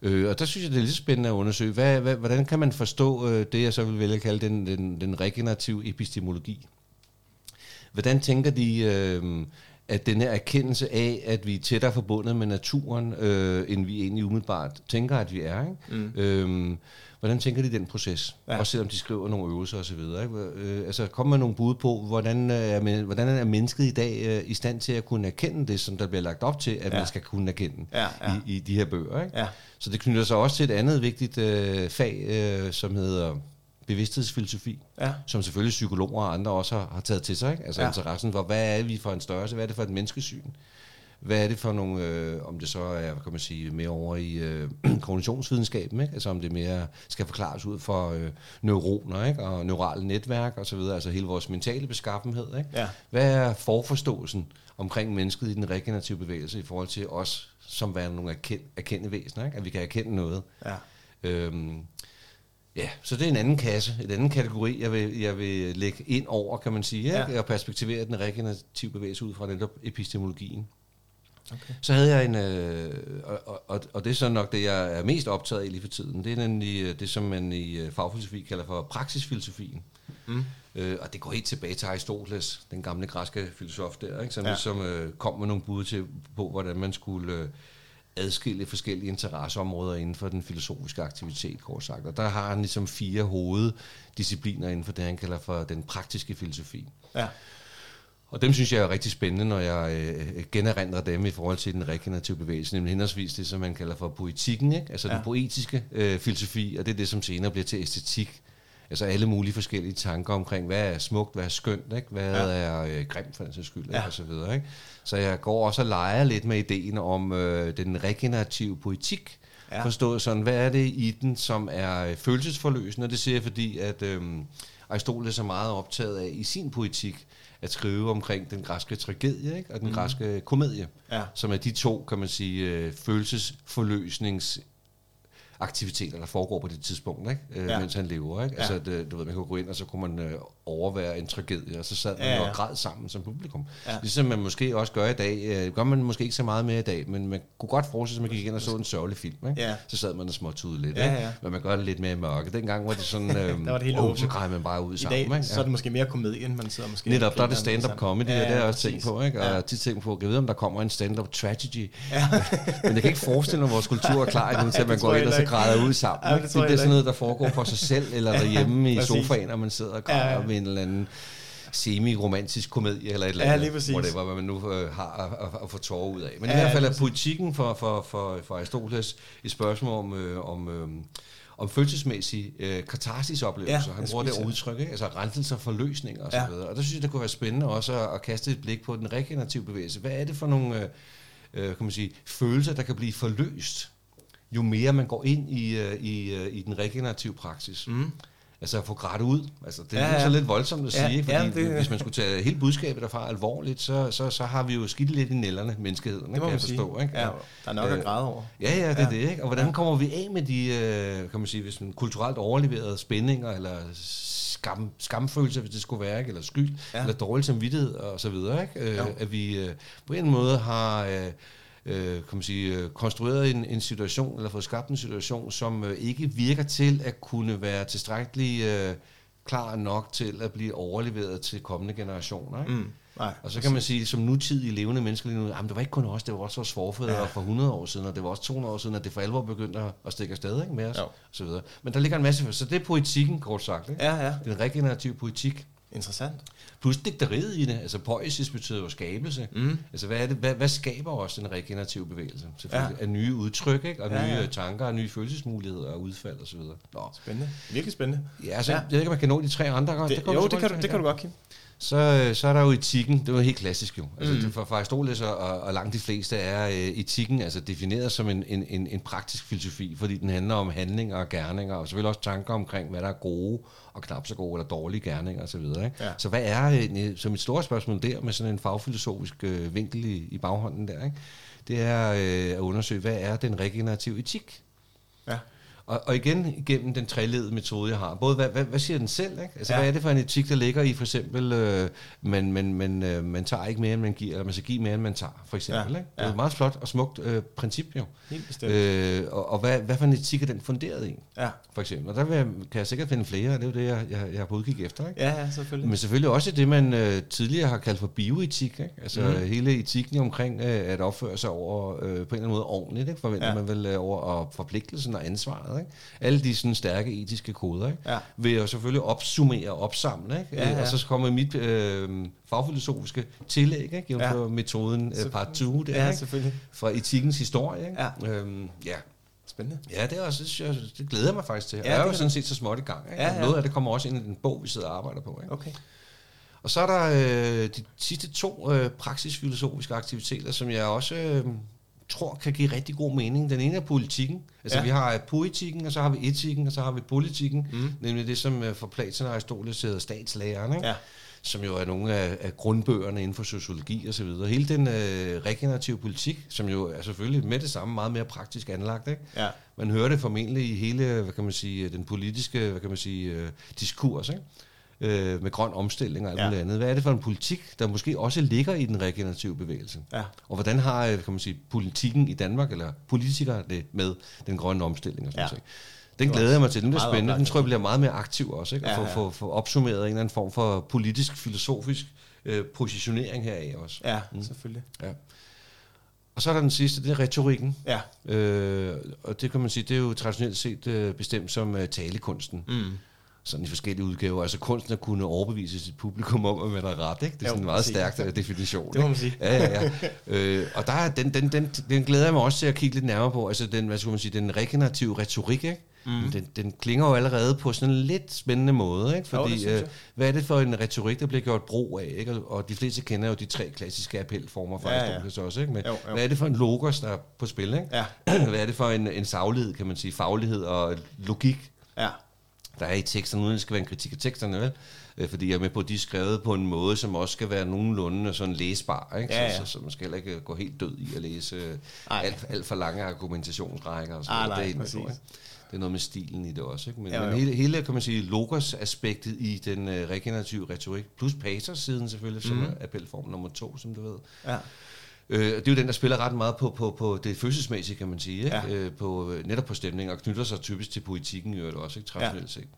Øh, og der synes jeg, det er lidt spændende at undersøge, hvad, hvad, hvordan kan man forstå øh, det, jeg så vil vælge at kalde den, den, den regenerative epistemologi? Hvordan tænker de, øh, at den her erkendelse af, at vi er tættere forbundet med naturen, øh, end vi egentlig umiddelbart tænker, at vi er. Ikke? Mm. Øhm, hvordan tænker de den proces? Ja. Også selvom de skriver nogle øvelser osv. Øh, altså, kommer man nogle bud på, hvordan er, hvordan er mennesket i dag øh, i stand til at kunne erkende det, som der bliver lagt op til, at ja. man skal kunne erkende ja, ja. I, i de her bøger. Ikke? Ja. Så det knytter sig også til et andet vigtigt øh, fag, øh, som hedder bevidsthedsfilosofi, ja. som selvfølgelig psykologer og andre også har, har taget til sig. Ikke? Altså ja. interessen for, hvad er vi for en størrelse, hvad er det for et menneskesyn? Hvad er det for nogle, øh, om det så er, kan man sige, mere over i øh, [CLEARS THROAT] kognitionsvidenskaben, ikke? altså om det mere skal forklares ud for øh, neuroner ikke? og neurale netværk osv., altså hele vores mentale beskaffenhed. Ikke? Ja. Hvad er forforståelsen omkring mennesket i den regenerative bevægelse i forhold til os, som værende nogle erkendte væsener, ikke? at vi kan erkende noget. Ja. Øhm, Ja, så det er en anden kasse, en anden kategori, jeg vil, jeg vil lægge ind over, kan man sige, ja. og perspektivere den regenerative bevægelse ud fra netop epistemologien. Okay. Så havde jeg en, øh, og, og, og det er så nok det, jeg er mest optaget af lige for tiden, det er nemlig øh, det, som man i øh, fagfilosofi kalder for praksisfilosofien. Mm. Øh, og det går helt tilbage til Aristoteles, den gamle græske filosof der, ikke? som ja. ligesom øh, kom med nogle bud til, på, hvordan man skulle... Øh, adskille forskellige interesseområder inden for den filosofiske aktivitet, kort sagt. Og der har han ligesom fire hoveddiscipliner inden for det, han kalder for den praktiske filosofi. Ja. Og dem synes jeg er rigtig spændende, når jeg øh, generindrer dem i forhold til den regenerative bevægelse, nemlig henholdsvis det, som man kalder for poetikken, ikke? altså ja. den poetiske øh, filosofi, og det er det, som senere bliver til æstetik, altså alle mulige forskellige tanker omkring, hvad er smukt, hvad er skønt, ikke? hvad ja. er øh, grimt for den sags skyld, ja. og så videre. Ikke? Så jeg går også og leger lidt med ideen om øh, den regenerative poetik, ja. forstået sådan, hvad er det i den, som er øh, følelsesforløsende, og det siger jeg, fordi at øh, Aristoteles er meget optaget af i sin poetik, at skrive omkring den græske tragedie ikke? og den mm. græske komedie, ja. som er de to, kan man sige, øh, følelsesforløsnings aktiviteter, der foregår på det tidspunkt, ikke? Øh, ja. mens han lever. Ikke? Ja. Altså, det, du ved, man kan gå ind, og så kunne man øh, overvære en tragedie, og så sad man ja, ja. og græd sammen som publikum. Ja. Ligesom man måske også gør i dag. Øh, gør man måske ikke så meget mere i dag, men man kunne godt forestille sig, at man gik ind og så en sørgelig film. Ikke? Ja. Så sad man og småtudede lidt. Ja, ja. Men man gør det lidt mere i mørke. Dengang var det sådan, [LAUGHS] øh, var det helt oh, så græd man bare ud I sammen. Dag, ikke? så er det måske mere komedien, man sidder måske... Netop, der er det stand-up comedy, ja, ja, det er jeg også tænkt på. Ikke? Og ja. jeg tit tænkt på, jeg ved, om der kommer en stand-up tragedy. Ja. [LAUGHS] men jeg kan ikke forestille mig, at vores kultur er klar endnu til, at man går ind og så græder ud sammen. Ja, det, det er sådan noget, der foregår for sig selv, eller [LAUGHS] derhjemme i sofaen, når man sidder og græder med en eller anden semi-romantisk komedie eller et eller andet, ja, lige præcis. whatever, hvad man nu øh, har at, at, få tårer ud af. Men ja, i hvert fald er politikken for, for, for, for Aristoteles et spørgsmål om, øh, om, øh, om følelsesmæssige øh, katarsis-oplevelser. Ja, Han bruger det udtryk, ikke? altså renselser, forløsninger osv. Ja. Og, og der synes jeg, det kunne være spændende også at, at kaste et blik på den regenerative bevægelse. Hvad er det for nogle øh, øh kan man sige, følelser, der kan blive forløst, jo mere man går ind i, øh, i, i den regenerative praksis? Mm altså at få grædt ud. Altså, det er ja, ja. så lidt voldsomt at ja, sige, fordi ja, det, hvis man skulle tage hele budskabet derfra alvorligt, så, så, så har vi jo skidt lidt i nælderne, menneskeheden, det kan jeg forstå. Ikke? Ja, der er nok at øh, græde over. Ja, ja, det er det. Ikke? Og hvordan kommer vi af med de, øh, kan man sige, hvis man kulturelt overleverede spændinger, eller skam, skamfølelse, hvis det skulle være, ikke? eller skyld, ja. eller dårlig samvittighed og så videre. Ikke? Øh, at vi på en måde har øh, kan man sige, øh, konstrueret en, en situation, eller fået skabt en situation, som øh, ikke virker til at kunne være tilstrækkeligt øh, klar nok til at blive overleveret til kommende generationer. Ikke? Mm. Nej, og så kan man sige, som nutidige levende mennesker lige nu, jamen det var ikke kun os, det var også vores forfædre ja. for 100 år siden, og det var også 200 år siden, at det for alvor begyndte at stikke afsted ikke, med os, og så videre. Men der ligger en masse, så det er poetikken, kort sagt. Ikke? Ja, ja. Den regenerative poetik. Interessant. Plus digteriet i det, altså poesis betyder jo skabelse. Mm. Altså hvad, er det, hvad, hvad skaber også en regenerativ bevægelse? Selvfølgelig ja. af nye udtryk, ikke? og ja, nye ja. tanker, og nye følelsesmuligheder og udfald osv. Spændende. Virkelig spændende. Ja, altså, ja. jeg ved ikke, om man kan nå de tre andre. Det, det jo, det kan, du, det kan du godt, Kim så, så er der jo etikken, det var helt klassisk jo. Altså, mm. det, for, Aristoteles og, og langt de fleste er øh, etikken altså defineret som en, en, en, en praktisk filosofi, fordi den handler om handlinger og gerninger, og selvfølgelig også tanker omkring, hvad der er gode og knap så gode eller dårlige gerninger osv. Ja. Så hvad er, øh, som et stort spørgsmål der, med sådan en fagfilosofisk øh, vinkel i, i baghånden der, ikke? det er øh, at undersøge, hvad er den regenerative etik? Ja. Og, og igen igennem den treledede metode, jeg har. Både, hvad, hvad, hvad siger den selv? Ikke? Altså, ja. hvad er det for en etik, der ligger i for eksempel, øh, man, man, man, øh, man tager ikke mere, end man giver, eller man skal give mere, end man tager, for eksempel. Ja. Ikke? Det er et meget flot og smukt øh, princip, jo. Helt bestemt. Øh, og og hvad, hvad for en etik er den funderet i, ja. for eksempel? Og der vil jeg, kan jeg sikkert finde flere, og det er jo det, jeg, jeg, jeg har på udkig efter. Ikke? Ja, ja, selvfølgelig. Men selvfølgelig også det, man øh, tidligere har kaldt for bioetik. Ikke? Altså mm. hele etikken omkring øh, at opføre sig over, øh, på en eller anden måde ordentligt, ikke? forventer ja. man vel øh, over og forpligtelsen og ansvaret. Ikke? alle de sådan stærke etiske koder, ikke? Ja. vil jeg selvfølgelig opsummere og opsamle. Ikke? Ja, ja. Og så kommer mit øh, fagfilosofiske tillæg, ikke? ja. metoden øh, part 2, der, ja, ikke? selvfølgelig. fra etikkens historie. Ikke? Ja. Øhm, ja. Spændende. Ja, det, er også, jeg, det glæder jeg mig faktisk til. Ja, jeg er jo sådan set så småt i gang. Ikke? Ja, ja. Noget af det kommer også ind i den bog, vi sidder og arbejder på. Ikke? Okay. Og så er der øh, de sidste to øh, praksisfilosofiske aktiviteter, som jeg også øh, tror kan give rigtig god mening. Den ene er politikken. Altså ja. vi har poetikken, og så har vi etikken, og så har vi politikken. Mm. Nemlig det, som øh, for Platon og Aristoteles hedder statslæren. Ikke? Ja som jo er nogle af, af grundbøgerne inden for sociologi og så videre. Hele den øh, regenerative politik, som jo er selvfølgelig med det samme meget mere praktisk anlagt. Ikke? Ja. Man hører det formentlig i hele, hvad kan man sige, den politiske, hvad kan man sige, øh, diskurs. Ikke? Øh, med grøn omstilling og alt ja. muligt andet. Hvad er det for en politik, der måske også ligger i den regenerative bevægelse? Ja. Og hvordan har øh, kan man sige, politikken i Danmark, eller politikere det med den grønne omstilling og sådan ja. noget? Den glæder jeg mig til. Den bliver spændende. Den tror jeg bliver meget mere aktiv også. Ikke? Ja, ja. At få, opsummeret en eller anden form for politisk, filosofisk øh, positionering heraf også. Ja, mm. selvfølgelig. Ja. Og så er der den sidste, det er retorikken. Ja. Øh, og det kan man sige, det er jo traditionelt set øh, bestemt som øh, talekunsten. Mm sådan i forskellige udgaver. Altså kunsten at kunne overbevise sit publikum om, at man har ret. Ikke? Det er sådan en meget stærk ja. definition. Det må man sige. Ja, ja, ja. øh, og der er, den, den, den, den glæder jeg mig også til at kigge lidt nærmere på. Altså den, hvad skal man sige, den regenerative retorik, ikke? Mm. Den, den klinger jo allerede på sådan en lidt spændende måde, ikke? Fordi, jo, øh, hvad er det for en retorik, der bliver gjort brug af? Ikke? Og de fleste kender jo de tre klassiske appelformer fra ja, ja. også, ikke? Men, jo, jo. hvad er det for en logos, der er på spil, ikke? Ja. [CLEARS THROAT] hvad er det for en, en saglighed, kan man sige, faglighed og logik? Ja der er i teksterne, uden det skal være en kritik af teksterne, vel? Øh, fordi jeg er med på, at de er skrevet på en måde, som også skal være nogenlunde sådan læsbar, ikke? Ja, ja. Så, så, så man skal heller ikke gå helt død i at læse alt, alt for lange argumentationsrækker og sådan ah, noget. Nej, det er præcis. Det er noget med stilen i det også. Ikke? Men, ja, men hele, hele, kan man sige, logos-aspektet i den øh, regenerative retorik, plus pater-siden selvfølgelig, mm. som mhm. er appelform nummer to, som du ved. Ja. Øh, det er jo den, der spiller ret meget på, på, på det følelsesmæssige, kan man sige. Ikke? Ja. Øh, på, øh, netop på stemning, og knytter sig typisk til politikken, jo også, ikke? traditionelt set.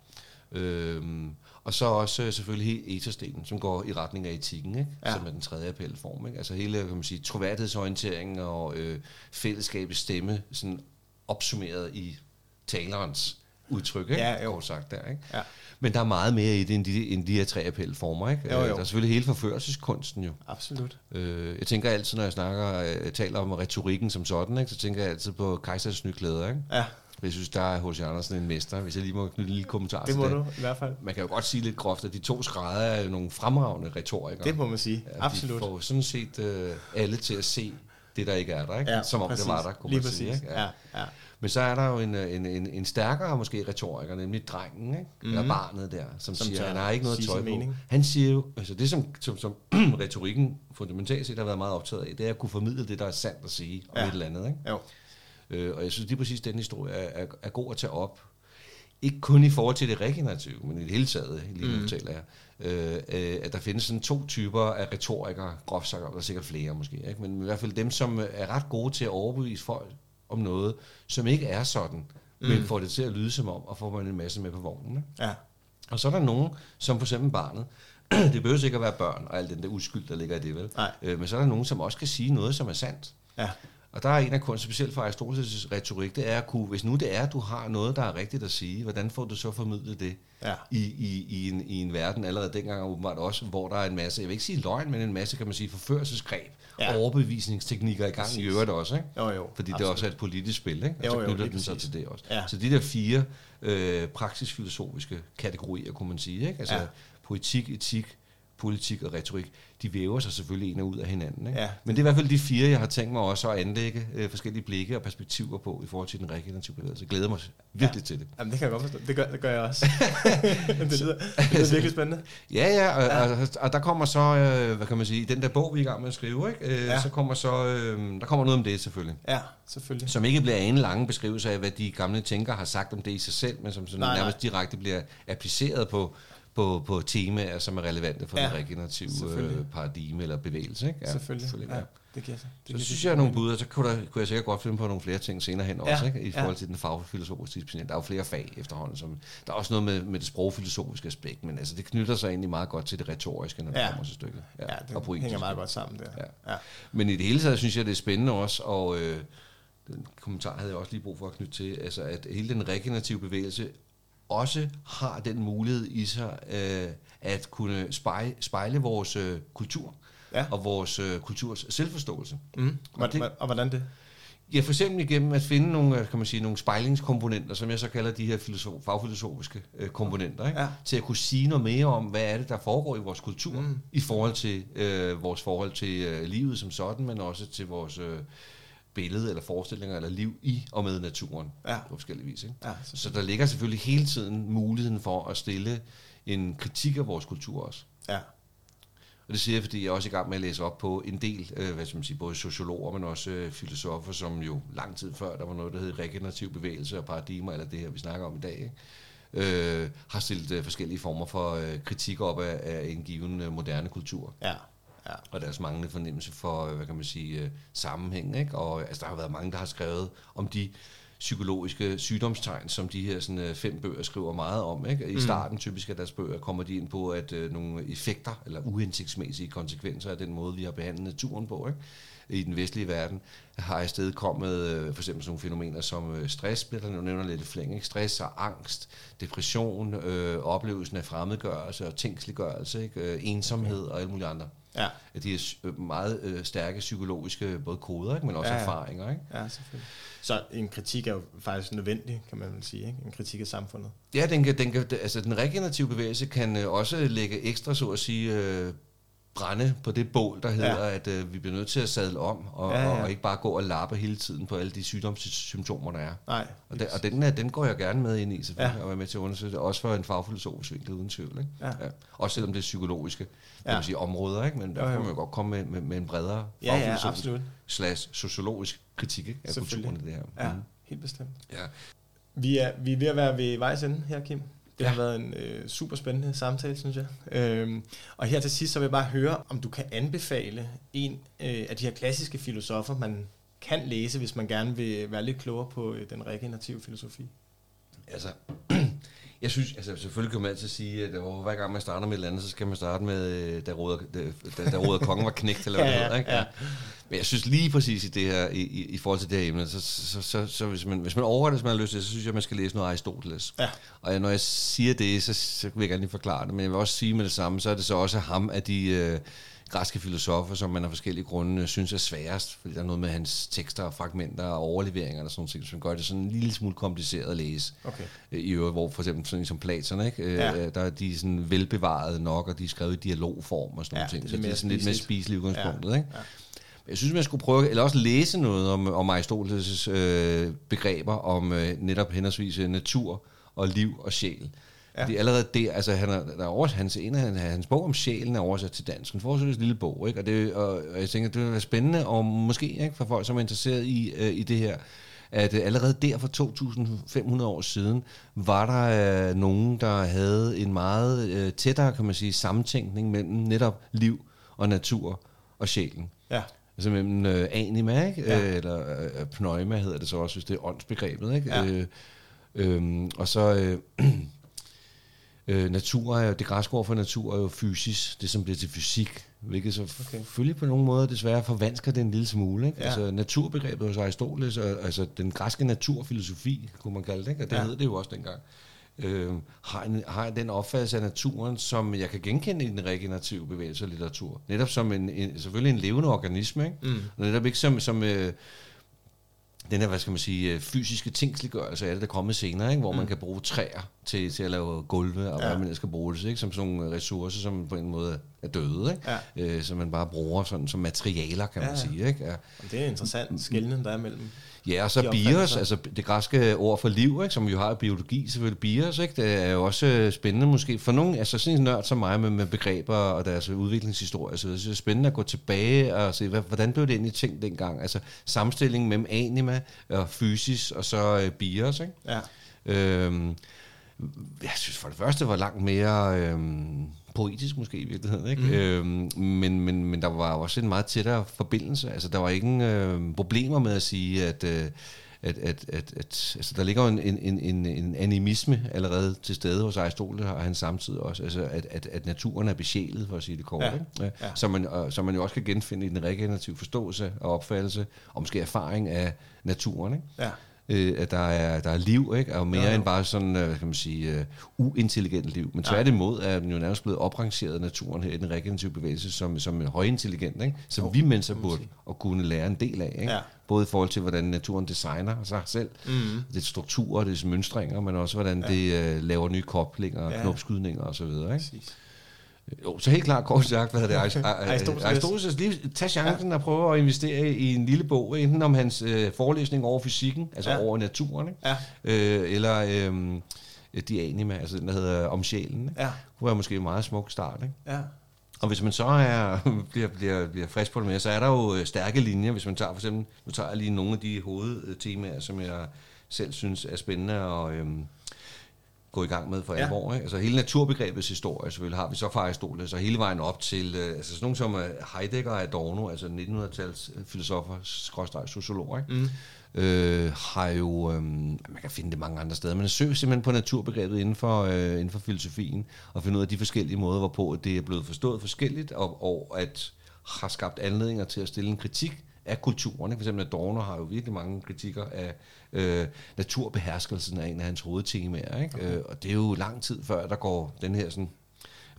Øhm, og så også øh, selvfølgelig hele eterstenen, som går i retning af etikken, ikke? Ja. som er den tredje appelform. Ikke? Altså hele kan man sige, troværdighedsorienteringen og øh, fællesskabets stemme, sådan opsummeret i talerens udtryk, ikke? Ja, jo. sagt der, ikke? Ja. Men der er meget mere i det, end de, end de her tre appelformer, ikke? Jo, jo. Der er selvfølgelig hele forførelseskunsten jo. Absolut. Øh, jeg tænker altid, når jeg snakker, jeg øh, taler om retorikken som sådan, ikke? så tænker jeg altid på kejsers nyklæder, ikke? Ja. Jeg synes, der er H.C. Andersen en mester, hvis jeg lige må knytte en lille kommentar det til det. Det må du, i hvert fald. Man kan jo godt sige lidt groft, at de to skrædder er nogle fremragende retorikere. Det må man sige, ja, absolut. De får sådan set uh, alle til at se det, der ikke er der, ikke? Ja, som om præcis. det var der, kunne lige man præcis. sige. Ikke? Ja. Ja, ja. Men så er der jo en, en, en, en stærkere måske retoriker, nemlig drengen, ikke? Mm-hmm. eller barnet der, som, som siger, han har ikke noget tøj på. Mening. Han siger jo, altså det som, som, som [CLEARS THROAT] retorikken fundamentalt set har været meget optaget af, det er at kunne formidle det, der er sandt at sige om ja. et eller andet. Ikke? Jo. Øh, og jeg synes lige præcis, at den historie er, er, er god at tage op. Ikke kun i forhold til det regenerative, men i det hele taget, lige nu mm. taler jeg, øh, øh, at der findes sådan to typer af retorikere, groft sagt, der er sikkert flere måske, ikke? men i hvert fald dem, som er ret gode til at overbevise folk om noget, som ikke er sådan, mm. men får det til at lyde som om, og får man en masse med på vognen. Ja. Og så er der nogen, som for eksempel barnet, [CLEARS THROAT] det behøver ikke at være børn og al den der uskyld, der ligger i det, vel? Øh, men så er der nogen, som også kan sige noget, som er sandt. Ja. Og der er en af kunst, specielt for Aristoteles' retorik, det er at kunne, hvis nu det er, at du har noget, der er rigtigt at sige, hvordan får du så formidlet det ja. i, i, i, en, i en verden allerede dengang åbenbart også, hvor der er en masse, jeg vil ikke sige løgn, men en masse, kan man sige, forførelsesgreb, ja. overbevisningsteknikker i gang Præcis. i øvrigt også, ikke? Jo, jo, Fordi absolut. det også er et politisk spil, ikke? Og jo, så knytter jo, den sig til det også. Ja. Så de der fire øh, praksisfilosofiske kategorier, kunne man sige, ikke? Altså ja. poetik, etik, politik og retorik, de væver sig selvfølgelig en og ud af hinanden. Ikke? Ja. Men det er i hvert fald de fire, jeg har tænkt mig også at anlægge øh, forskellige blikke og perspektiver på i forhold til den regenerative bevægelse. Jeg glæder mig virkelig ja. til det. Jamen, det kan jeg godt forstå. Det gør, det gør jeg også. [LAUGHS] det, lyder, det er virkelig spændende. Ja, ja, og, ja. Og, og, der kommer så, øh, hvad kan man sige, den der bog, vi er i gang med at skrive, ikke? Øh, ja. så kommer så, øh, der kommer noget om det selvfølgelig. Ja, selvfølgelig. Som ikke bliver en lang beskrivelse af, hvad de gamle tænkere har sagt om det i sig selv, men som sådan nej, nærmest nej. direkte bliver appliceret på på, på temaer, som er relevante for ja, den regenerative øh, paradigme eller bevægelse. Ikke? Ja, selvfølgelig. selvfølgelig ja. Det giver sig. Det så synes jeg, er nogle bud, og så kunne, der, kunne jeg sikkert godt finde på nogle flere ting senere hen ja, også, ikke? i forhold ja. til den fagfilosofiske disciplin. Der er jo flere fag efterhånden. Som, der er også noget med, med det sprogfilosofiske aspekt, men altså, det knytter sig egentlig meget godt til det retoriske, når det ja. kommer til stykket. Ja, ja det og hænger meget godt sammen der. Ja. Ja. Men i det hele taget synes jeg, det er spændende også, og øh, den kommentar havde jeg også lige brug for at knytte til, altså at hele den regenerative bevægelse også har den mulighed i sig øh, at kunne spejle, spejle vores øh, kultur ja. og vores øh, kulturs selvforståelse. Mm. Og, det, og hvordan det? Ja, for eksempel igennem at finde nogle, øh, kan man sige, nogle spejlingskomponenter, som jeg så kalder de her filosof, fagfilosofiske øh, komponenter, ikke? Ja. til at kunne sige noget mere om, hvad er det, der foregår i vores kultur, mm. i forhold til øh, vores forhold til øh, livet som sådan, men også til vores øh, billede eller forestillinger eller liv i og med naturen ja. på forskellige vis. Ikke? Ja, så der ligger selvfølgelig hele tiden muligheden for at stille en kritik af vores kultur også. Ja. Og det siger jeg, fordi jeg er også i gang med at læse op på en del, øh, hvad skal man sige, både sociologer, men også øh, filosofer, som jo lang tid før, der var noget, der hed regenerativ bevægelse og paradigmer, eller det her, vi snakker om i dag, ikke? Øh, har stillet øh, forskellige former for øh, kritik op af, af en given øh, moderne kultur. Ja. Ja. Og deres manglende fornemmelse for, hvad kan man sige, øh, sammenhæng. Ikke? Og altså, der har været mange, der har skrevet om de psykologiske sygdomstegn, som de her sådan, øh, fem bøger skriver meget om. Ikke? I mm. starten typisk af deres bøger kommer de ind på, at øh, nogle effekter eller uhensigtsmæssige konsekvenser af den måde, vi har behandlet naturen på. Ikke? i den vestlige verden, har i stedet kommet øh, for eksempel sådan nogle fænomener som øh, stress, bliver der nævner lidt i flæng, ikke? stress og angst, depression, øh, oplevelsen af fremmedgørelse og tænksliggørelse, ikke? Øh, ensomhed og alle mulige andre. Ja. At de er øh, meget øh, stærke psykologiske både koder, ikke? men også ja, ja. erfaringer. Ikke? Ja, selvfølgelig. Så en kritik er jo faktisk nødvendig, kan man vel sige. Ikke? En kritik af samfundet. Ja, den, kan, den, kan, altså, den regenerative bevægelse kan øh, også lægge ekstra, så at sige, øh, brænde på det bål, der hedder, ja. at øh, vi bliver nødt til at sadle om, og, ja, ja. og ikke bare gå og lappe hele tiden på alle de sygdomssymptomer, der er. Nej, og, den, og den, er, den går jeg gerne med ind i, selvfølgelig, ja. og er med til at undersøge det, også for en fagfilosofisk vinkel, uden tvivl. Ikke? Ja. Ja. Også selvom det er psykologiske ja. kan sige, områder, ikke? men der kan man jo godt komme med, med, med en bredere ja, ja, absolut. slash sociologisk kritik ikke? af kulturen i det her. Ja, mm. helt bestemt. Ja. Vi er, vi er ved at være ved vejs ende her, Kim. Det ja. har været en øh, super spændende samtale, synes jeg. Øhm, og her til sidst, så vil jeg bare høre, om du kan anbefale en øh, af de her klassiske filosofer, man kan læse, hvis man gerne vil være lidt klogere på øh, den regenerative filosofi. Altså, jeg synes, altså selvfølgelig kan man altid sige, at hver gang man starter med et eller andet, så skal man starte med, øh, da råder, da, da råder kongen var knægt, eller [LAUGHS] hvad ja, det hedder, ikke? Ja. Men jeg synes lige præcis i det her, i, i, i forhold til det her emne, så, så, så, så hvis, man, hvis man overvejer det, hvis man har lyst til, så synes jeg, man skal læse noget Aristoteles. Ja. Og når jeg siger det, så, så vil jeg gerne lige forklare det, men jeg vil også sige med det samme, så er det så også ham af de... Øh, græske filosofer, som man af forskellige grunde synes er sværest, fordi der er noget med hans tekster og fragmenter og overleveringer og sådan noget, som gør det sådan en lille smule kompliceret at læse. Okay. Øh, I øvrigt, hvor for eksempel sådan som Platon, ikke? Øh, ja. der er de sådan velbevaret nok, og de er skrevet i dialogform og sådan ja, noget ting. Det så det er sådan lidt mere spiseligt udgangspunktet. Ja. Ikke? Ja. Jeg synes, man skulle prøve, eller også læse noget om, om Aristoteles' øh, begreber om øh, netop henholdsvis øh, natur og liv og sjæl. Ja. Fordi allerede det, altså han er, der er over, hans, en af hans bog om sjælen er oversat til dansk. En forholdsvis lille bog, ikke? Og, det, og, og jeg tænker, det vil være spændende, og måske ikke, for folk, som er interesseret i, øh, i det her, at øh, allerede der for 2500 år siden, var der øh, nogen, der havde en meget øh, tættere, kan man sige, sammentænkning mellem netop liv og natur og sjælen. Ja. Altså mellem øh, anima, ikke? Ja. Øh, eller øh, pneuma hedder det så også, hvis det er åndsbegrebet, ikke? Ja. Øh, øh, og så... Øh, [CLEARS THROAT] Øh, natur er jo, det græske ord for natur er jo fysisk, det som bliver til fysik, hvilket så okay. selvfølgelig på nogle måder desværre forvansker det en lille smule. Ikke? Ja. Altså naturbegrebet hos Aristoteles, altså den græske naturfilosofi, kunne man kalde det, ikke? og det ja. hed det jo også dengang, øh, har, en, har den opfattelse af naturen, som jeg kan genkende i den regenerative bevægelse og litteratur. Netop som en, en selvfølgelig en levende organisme, ikke? Mm. Og netop ikke som, som øh, den her, hvad skal man sige, øh, fysiske tingsliggørelse af det, der kommer senere, ikke? hvor mm. man kan bruge træer til, til at lave gulve, og ja. hvad man skal bruge det ikke? som sådan nogle ressourcer, som på en måde er døde, ikke? Ja. Øh, som man bare bruger sådan, som materialer, kan ja, man sige. Ikke? Ja. Det er interessant skældning, der er mellem Ja, og så bios, altså det græske ord for liv, ikke, som vi jo har i biologi selvfølgelig, bios, ikke, det er jo også øh, spændende måske. For nogen, altså sådan en nørd som mig med, med begreber og deres udviklingshistorie, så det er spændende at gå tilbage og se, hvad, hvordan blev det egentlig tænkt dengang? Altså sammenstillingen mellem anima og fysisk, og så uh, bios, ikke? Ja. Øhm, jeg synes for det første var langt mere... Øhm, poetisk måske i virkeligheden, ikke? Mm. Øhm, men, men, men der var også en meget tættere forbindelse. Altså, der var ingen øh, problemer med at sige, at, øh, at, at, at, at altså, der ligger en, en, en, en animisme allerede til stede hos Aristoteles, og han samtidig også, altså, at, at, at naturen er besjælet, for at sige det kort, ja. Ikke? Ja. Ja. Som, man, og, som man jo også kan genfinde i den regenerative forståelse og opfattelse, og måske erfaring af naturen, ikke? Ja øh, at der er, der er liv, ikke? og mere ja, ja. end bare sådan, øh, kan man sige, uh, uintelligent liv. Men tværtimod er den jo nærmest blevet oprangeret af naturen her i den regenerative bevægelse som, som en højintelligent, ikke? som jo, vi mennesker burde at kunne lære en del af. Ikke? Ja. Både i forhold til, hvordan naturen designer sig selv, mm. det strukturer, det mønstringer, men også hvordan ja. det uh, laver nye koblinger, ja. knopskydninger osv. Ikke? Præcis. Jo, så helt klart kort sagt, hvad hedder det? [LAUGHS] Aristoteles. lige tage chancen ja. og prøve at investere i en lille bog, enten om hans øh, forelæsning over fysikken, altså ja. over naturen, ikke? Ja. Øh, eller øh, de anima, altså den, der hedder om sjælen. Ikke? Ja. Det kunne være måske en meget smuk start. Ikke? Ja. Og hvis man så er, [LAUGHS] bliver, bliver, bliver frisk på det mere, så er der jo øh, stærke linjer, hvis man tager for eksempel, nu tager jeg lige nogle af de hovedtemaer, som jeg selv synes er spændende og, øhm, gå i gang med for ja. alvor. Ikke? Altså hele naturbegrebets historie, selvfølgelig har vi så fra Aristoteles, og hele vejen op til øh, altså sådan nogle som uh, Heidegger og Adorno, altså 1900-tals filosofer, skråstrej sociologer, ikke? Mm. Øh, har jo, øh, man kan finde det mange andre steder, men søger simpelthen på naturbegrebet inden for, øh, inden for filosofien, og finde ud af de forskellige måder, hvorpå det er blevet forstået forskelligt, og, og at har skabt anledninger til at stille en kritik af kulturen. For eksempel Adorno har jo virkelig mange kritikker af øh, naturbeherskelsen af en af hans hovedtemaer. Ikke? Okay. Øh, og det er jo lang tid før, der går den her sådan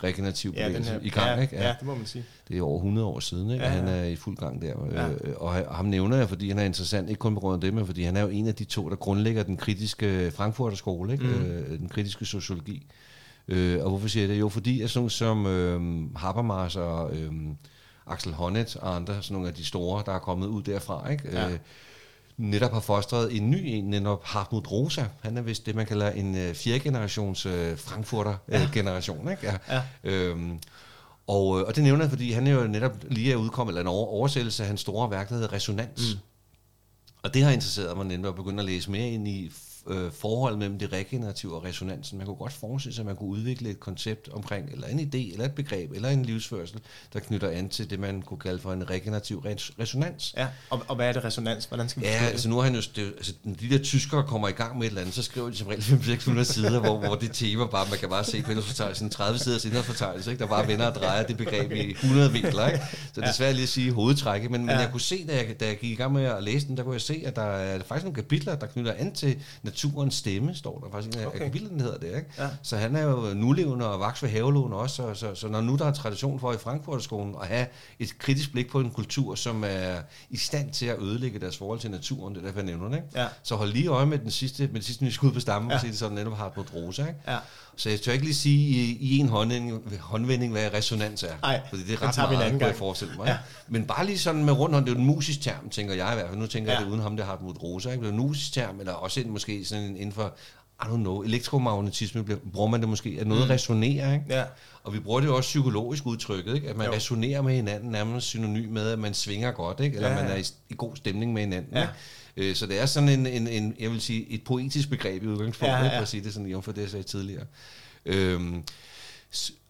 regenerativ ja, bevægelse her, i gang. Ja, ikke? Ja, ja, det må man sige. Det er over 100 år siden, ikke? Ja, ja. han er i fuld gang der. Ja. Øh, og ham nævner jeg, fordi han er interessant, ikke kun på grund af det, men fordi han er jo en af de to, der grundlægger den kritiske Frankfurter skole, ikke? Mm. Øh, den kritiske sociologi. Øh, og hvorfor siger jeg det? Jo, fordi jeg sådan som øh, Habermas og øh, Axel Honneth og andre, sådan nogle af de store, der er kommet ud derfra, ikke? Ja. Øh, netop har fostret en ny en, netop Hartmut Rosa. Han er vist det, man kalder en uh, fjerde generations uh, Frankfurter-generation. Uh, ikke? Ja. Ja. Øhm, og, og det nævner jeg, fordi han er jo netop lige er udkommet, eller en over, oversættelse af hans store værk, der hedder Resonans. Mm. Og det har interesseret mig nemlig at begynde at læse mere ind i øh, forholdet mellem det regenerative og resonansen. Man kunne godt forestille sig, at man kunne udvikle et koncept omkring, eller en idé, eller et begreb, eller en livsførsel, der knytter an til det, man kunne kalde for en regenerativ res- resonans. Ja, og, og hvad er det resonans? Hvordan skal vi Ja, altså nu har han jo, det, altså, de der tyskere kommer i gang med et eller andet, så skriver de som regel 500-600 sider, hvor, hvor det tema bare, man kan bare se på indholdsfortegnelsen, 30 siders indholdsfortegnelse, ikke? der bare vender og drejer det begreb i 100 vinkler. Ikke? Så det er svært lige at sige hovedtrækket, men, ja. men jeg kunne se, da jeg, da jeg gik i gang med at læse den, der kunne jeg se, at der er faktisk nogle kapitler, der knytter an til naturens stemme, står der faktisk okay. kapitel, den hedder det. Ikke? Ja. Så han er jo nulevende og vaks ved havelån også, så, så, så, når nu der er tradition for i Frankfurterskolen at have et kritisk blik på en kultur, som er i stand til at ødelægge deres forhold til naturen, det er derfor jeg nævner det, ikke? Ja. så hold lige øje med den sidste, med det sidste nye skud på stammen, ja. og se det sådan netop har et rosa. Ikke? Ja. Så jeg tør ikke lige sige i, i en håndvending, håndvending, hvad resonans er. Nej, fordi det er ret meget, anden gang. jeg forestille mig. Ja. Men bare lige sådan med rundt det er jo en musisk term, tænker jeg i hvert fald. Nu tænker ja. jeg det uden ham, det har mod rosa. Ikke? Det er en musisk term, eller også en, måske sådan en, inden for i don't know, elektromagnetisme bruger man det måske, at noget mm. resonerer, ikke? Ja. Og vi bruger det også psykologisk udtrykket, ikke? At man jo. resonerer med hinanden, nærmest synonym med, at man svinger godt, ikke? Eller ja, ja. man er i, i god stemning med hinanden, ja. ikke? Øh, så det er sådan en, en, en, jeg vil sige, et poetisk begreb i udgangspunktet, ja, ja, for at sige det sådan, for det jeg sagde tidligere. Øhm,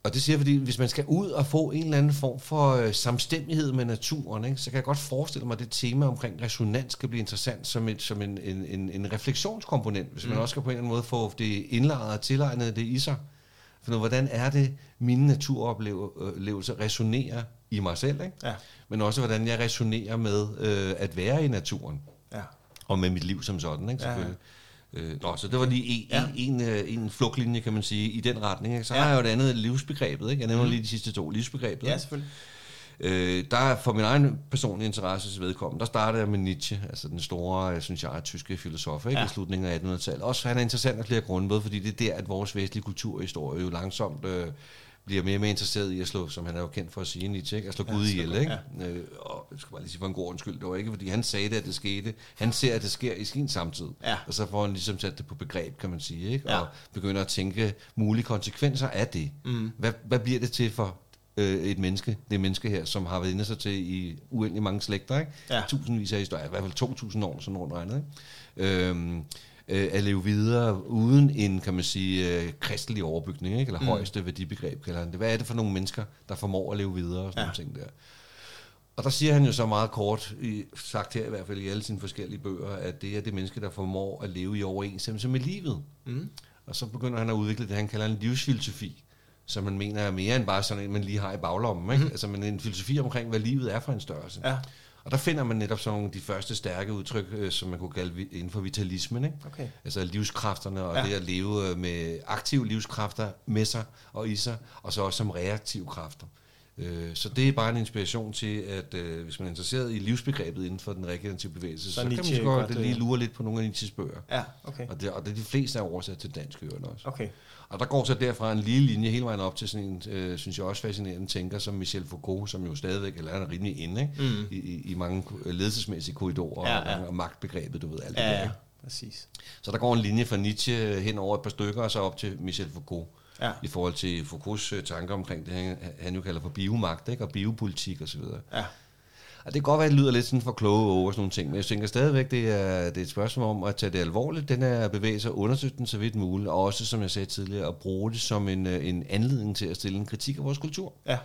og det siger jeg, fordi hvis man skal ud og få en eller anden form for øh, samstemmighed med naturen, ikke, så kan jeg godt forestille mig, at det tema omkring resonans kan blive interessant som, et, som en, en, en, en refleksionskomponent, hvis mm. man også skal på en eller anden måde få det indlejret og tilegnet det i sig. For nu, hvordan er det, mine naturoplevelser resonerer i mig selv, ikke? Ja. men også hvordan jeg resonerer med øh, at være i naturen. Ja. Og med mit liv som sådan, ikke, selvfølgelig. Ja. Øh, nå, så det var lige en, ja. en, en, øh, en flugtlinje, kan man sige, i den retning. Ikke? Så ja. har jeg jo et andet livsbegrebet. Ikke? Jeg nævner mm. lige de sidste to livsbegrebet. Ja, selvfølgelig. Øh, der for min egen personlige interesse vedkommende, der startede jeg med Nietzsche, altså den store, jeg synes jeg, tyske filosof ikke? Ja. i slutningen af 1800-tallet. Også han er interessant af flere grunde, både fordi det er der, at vores vestlige kulturhistorie jo langsomt øh, bliver mere og mere interesseret i at slå, som han er jo kendt for at sige, Nietzsche, ikke? at slå ja, Gud ihjel. Ikke? Ja. Øh, og jeg skal bare lige sige for en god undskyld, det var ikke, fordi han sagde det, at det skete. Han ser, at det sker i sin samtid. Ja. Og så får han ligesom sat det på begreb, kan man sige, ikke? Ja. og begynder at tænke mulige konsekvenser af det. Mm. Hvad, hvad bliver det til for øh, et menneske, det menneske her, som har været inde sig til i uendelig mange slægter, ikke? Ja. tusindvis af historier, i hvert fald 2.000 år, sådan rundt regnet. Ikke? Øhm, øh, at leve videre uden en, kan man sige, øh, kristelig overbygning, ikke? eller mm. højeste værdibegreb, kalder han det. Hvad er det for nogle mennesker, der formår at leve videre og sådan ja. nogle ting der? Og der siger han jo så meget kort, i, sagt her i hvert fald i alle sine forskellige bøger, at det er det menneske, der formår at leve i overensstemmelse med livet. Mm. Og så begynder han at udvikle det, han kalder en livsfilosofi, som man mener er mere end bare sådan en, man lige har i baglommen. Ikke? Mm. Altså men en filosofi omkring, hvad livet er for en størrelse. Ja. Og der finder man netop sådan de første stærke udtryk, øh, som man kunne kalde inden for vitalismen. Ikke? Okay. Altså livskræfterne og ja. det at leve øh, med aktive livskræfter med sig og i sig, og så også som reaktive kræfter. Øh, så det er bare en inspiration til, at hvis man er interesseret i livsbegrebet inden for den regenerative bevægelse, så, så kan man godt lige lure lidt på nogle af Nietzsches bøger. Ja, okay. Og det, og det er de fleste er oversat til dansk ørende også. Okay. Og der går så derfra en lille linje hele vejen op til sådan en, øh, synes jeg også fascinerende tænker, som Michel Foucault, som jo stadigvæk eller er rimelig inde ikke? Mm. I, i, i mange ledelsesmæssige korridorer ja, ja. Og, og magtbegrebet, du ved, alt ja, det der. Ja, præcis. Så der går en linje fra Nietzsche hen over et par stykker, og så op til Michel Foucault. Ja. I forhold til Foucaults øh, tanker omkring det, han, han jo kalder for biomagt, ikke? og biopolitik osv. Ja. Og det kan godt være, at det lyder lidt sådan for kloge over sådan nogle ting, men jeg tænker stadigvæk, det er, det er et spørgsmål om at tage det alvorligt, den er bevægelse og undersøge den så vidt muligt, og også, som jeg sagde tidligere, at bruge det som en, øh, en anledning til at stille en kritik af vores kultur. Ja.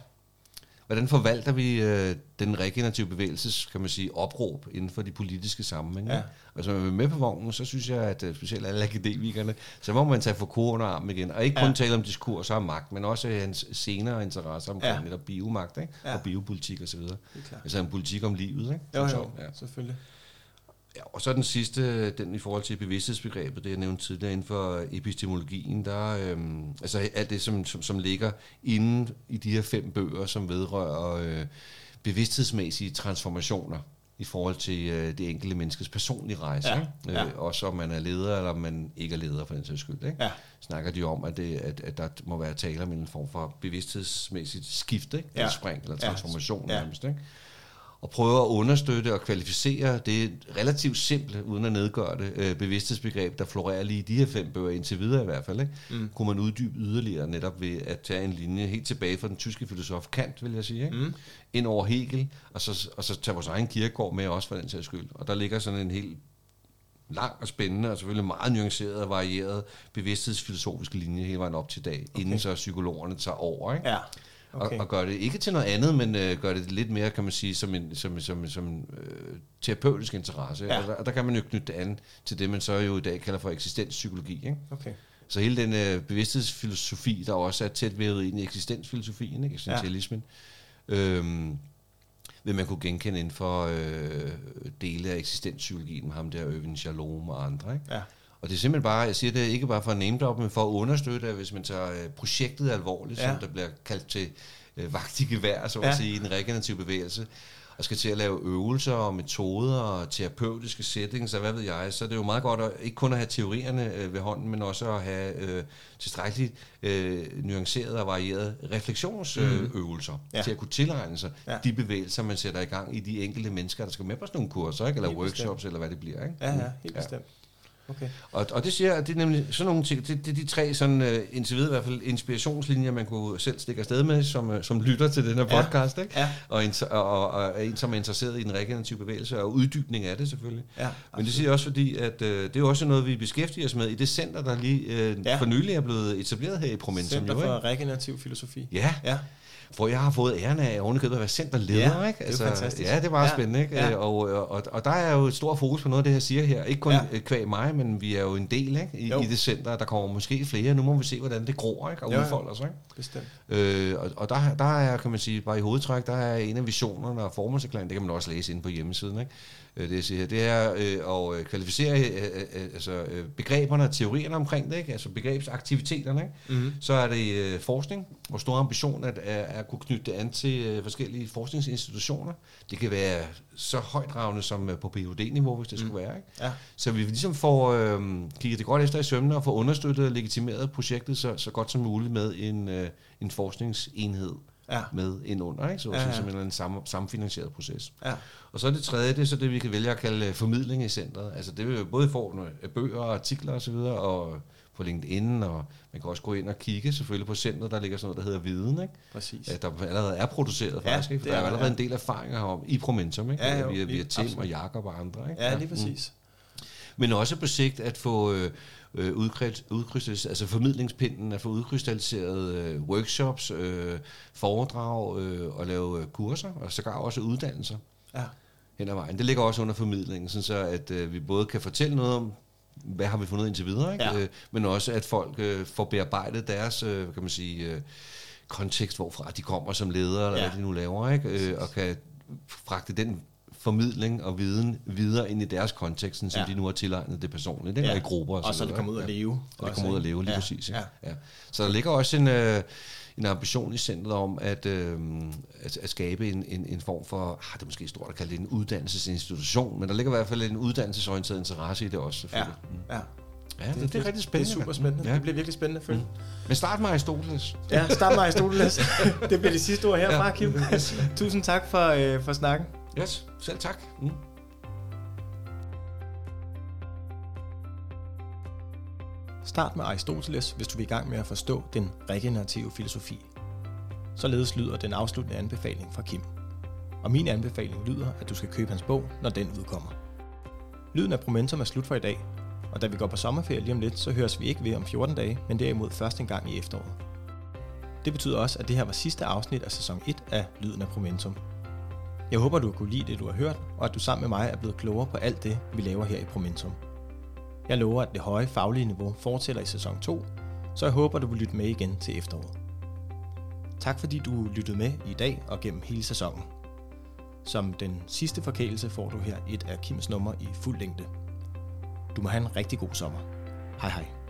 Hvordan forvalter vi øh, den regenerative bevægelses, kan man sige, opråb inden for de politiske sammenhæng? Ja. Hvis man er med på vognen, så synes jeg, at øh, specielt alle akademikerne, så må man tage Foucault under armen igen. Og ikke kun ja. tale om diskurs og magt, men også hans senere interesser omkring ja. netop biomagt ikke? Ja. og biopolitik osv. Altså en politik om livet. Ikke? Jo, jo, ja. selvfølgelig. Ja, og så den sidste, den i forhold til bevidsthedsbegrebet, det jeg nævnte tidligere inden for epistemologien, der øhm, altså alt det, som, som, som ligger inde i de her fem bøger, som vedrører øh, bevidsthedsmæssige transformationer i forhold til øh, det enkelte menneskes personlige rejse. Ja, ja. Øh, også om man er leder, eller om man ikke er leder for den sags skyld. Ikke? Ja. Snakker de om, at, det, at, at der må være tale om en form for bevidsthedsmæssigt skifte, ikke? Ja. eller spring, eller transformation ja. nærmest. Ikke? Og prøver at understøtte og kvalificere det relativt simple, uden at nedgøre det, øh, bevidsthedsbegreb, der florerer lige i de her fem bøger, indtil videre i hvert fald. Ikke? Mm. Kunne man uddybe yderligere netop ved at tage en linje helt tilbage fra den tyske filosof Kant, vil jeg sige, ikke? Mm. ind over Hegel, og så, og så tage vores egen kirkegård med også for den sags skyld. Og der ligger sådan en helt lang og spændende, og selvfølgelig meget nuanceret og varieret bevidsthedsfilosofiske linje hele vejen op til dag, okay. inden så psykologerne tager over. Ikke? Ja. Okay. Og, og gør det ikke til noget andet, men øh, gør det lidt mere, kan man sige, som en som, som, som øh, terapeutisk interesse. Ja. Og, der, og der kan man jo knytte det an til det, man så jo i dag kalder for eksistenspsykologi. Ikke? Okay. Så hele den øh, bevidsthedsfilosofi, der også er tæt ved ind i eksistensfilosofien, ikke? eksistentialismen, ja. øhm, vil man kunne genkende inden for øh, dele af eksistenspsykologien med ham der, Øvin Shalom og andre. Ikke? Ja. Og det er simpelthen bare, jeg siger det ikke bare for at name drop, men for at understøtte, at hvis man tager øh, projektet alvorligt, ja. som der bliver kaldt til øh, vagt i gevær, så at ja. sige, i en regenerativ bevægelse, og skal til at lave øvelser og metoder og terapeutiske settings og hvad ved jeg, så er det jo meget godt at ikke kun at have teorierne øh, ved hånden, men også at have øh, tilstrækkeligt øh, nuancerede og varierede refleksionsøvelser mm. øh, ja. til at kunne tilegne sig ja. de bevægelser, man sætter i gang i de enkelte mennesker, der skal med på sådan nogle kurser, ikke? eller helt workshops, bestemt. eller hvad det bliver. Ikke? Ja, ja, helt ja. bestemt. Okay. Og, og det siger, at det er nemlig sådan nogle ting, det, det er de tre sådan, uh, indtil videre i hvert fald inspirationslinjer, man kunne selv stikke afsted med, som, uh, som lytter til den her podcast, ja. ikke? Ja. Og, en, og, og, og, en, som er interesseret i den regenerative bevægelse, og uddybning af det selvfølgelig. Ja, Men det siger også fordi, at uh, det er også noget, vi beskæftiger os med i det center, der lige uh, ja. for nylig er blevet etableret her i Promentum. Center for jo, regenerativ filosofi. Ja. ja hvor jeg har fået æren af ovenikøbet at være centerleder. Ja, ikke? Altså, det er fantastisk. Ja, det meget ja, spændende. Ikke? Ja. Og, og, og der er jo et stort fokus på noget af det, jeg siger her. Ikke kun ja. kvæg mig, men vi er jo en del ikke? I, i det center. Der kommer måske flere. Nu må vi se, hvordan det gror ikke? og jo, udfolder sig. Ikke? Bestemt. Øh, og og der, der er, kan man sige, bare i hovedtræk, der er en af visionerne og formålserklæringen, det kan man også læse inde på hjemmesiden, ikke? Øh, det jeg siger her, det er øh, at kvalificere øh, øh, altså, øh, begreberne og teorierne omkring det, ikke? altså begrebsaktiviteterne. Ikke? Mm-hmm. Så er det øh, forskning, hvor stor ambition at, at, at kunne knytte det an til øh, forskellige forskningsinstitutioner. Det kan være så højdragende som øh, på PhD-niveau, hvis det mm. skulle være. Ikke? Ja. Så vi ligesom får øh, kigget det godt efter i sømne og får understøttet og legitimeret projektet så, så godt som muligt med en, øh, en forskningsenhed ja. med ind under, ikke? så ja, ja. som en sam, samfinansieret proces. Ja. Og så er det tredje, det er så det, vi kan vælge at kalde øh, formidling i centret. Altså det vil jo både få bøger og artikler osv., og, og på LinkedIn, og man kan også gå ind og kigge selvfølgelig på centret, der ligger sådan noget, der hedder viden, ikke? Præcis. At der allerede er produceret faktisk, ikke? For der er jo allerede ja. en del erfaringer om i Promentum, ikke? Ja, jo, via, via Tim og Jakob og andre, ikke? Ja, lige præcis. Mm. Men også på sigt at få øh, øh udkrystalliseret, altså formidlingspinden, at få udkrystalliseret øh, workshops, øh, foredrag øh, og lave øh, kurser, og sågar også uddannelser. Ja hen ad vejen. Det ligger også under formidlingen, sådan så at øh, vi både kan fortælle noget om, hvad har vi fundet indtil videre, ikke? Ja. Øh, men også at folk øh, får bearbejdet deres, øh, kan man sige, øh, kontekst, hvorfra de kommer som ledere, eller ja. hvad de nu laver, ikke? Øh, og kan fragte den formidling og viden videre ind i deres kontekst, som ja. de nu har tilegnet det personligt, ikke? Ja. og i grupper. Og så, og så det kommer ud at leve. Og det kommer ud at leve, lige ja. præcis. Ja. Ja. Så der ligger også en... Øh, en ambition i centret om at, øh, at, at skabe en, en, en form for, ah, det er måske stort at kalde det en uddannelsesinstitution, men der ligger i hvert fald en uddannelsesorienteret interesse i det også. Ja, ja. Ja, det, det, det er rigtig spændende. Det er super spændende. Ja. Det bliver virkelig spændende at følge. Mm. Men start med Aristoteles. Ja, start med Aristoteles. [LAUGHS] det bliver det sidste ord herfra, ja. Kim. Tusind tak for, øh, for snakken. Yes, selv tak. Mm. Start med Aristoteles, hvis du vil i gang med at forstå den regenerative filosofi. Således lyder den afsluttende anbefaling fra Kim. Og min anbefaling lyder, at du skal købe hans bog, når den udkommer. Lyden af Promentum er slut for i dag, og da vi går på sommerferie lige om lidt, så høres vi ikke ved om 14 dage, men derimod først en gang i efteråret. Det betyder også, at det her var sidste afsnit af sæson 1 af Lyden af Promentum. Jeg håber, du har kunne lide det, du har hørt, og at du sammen med mig er blevet klogere på alt det, vi laver her i Promentum. Jeg lover, at det høje faglige niveau fortsætter i sæson 2, så jeg håber, du vil lytte med igen til efteråret. Tak fordi du lyttede med i dag og gennem hele sæsonen. Som den sidste forkælelse får du her et af Kims nummer i fuld længde. Du må have en rigtig god sommer. Hej hej.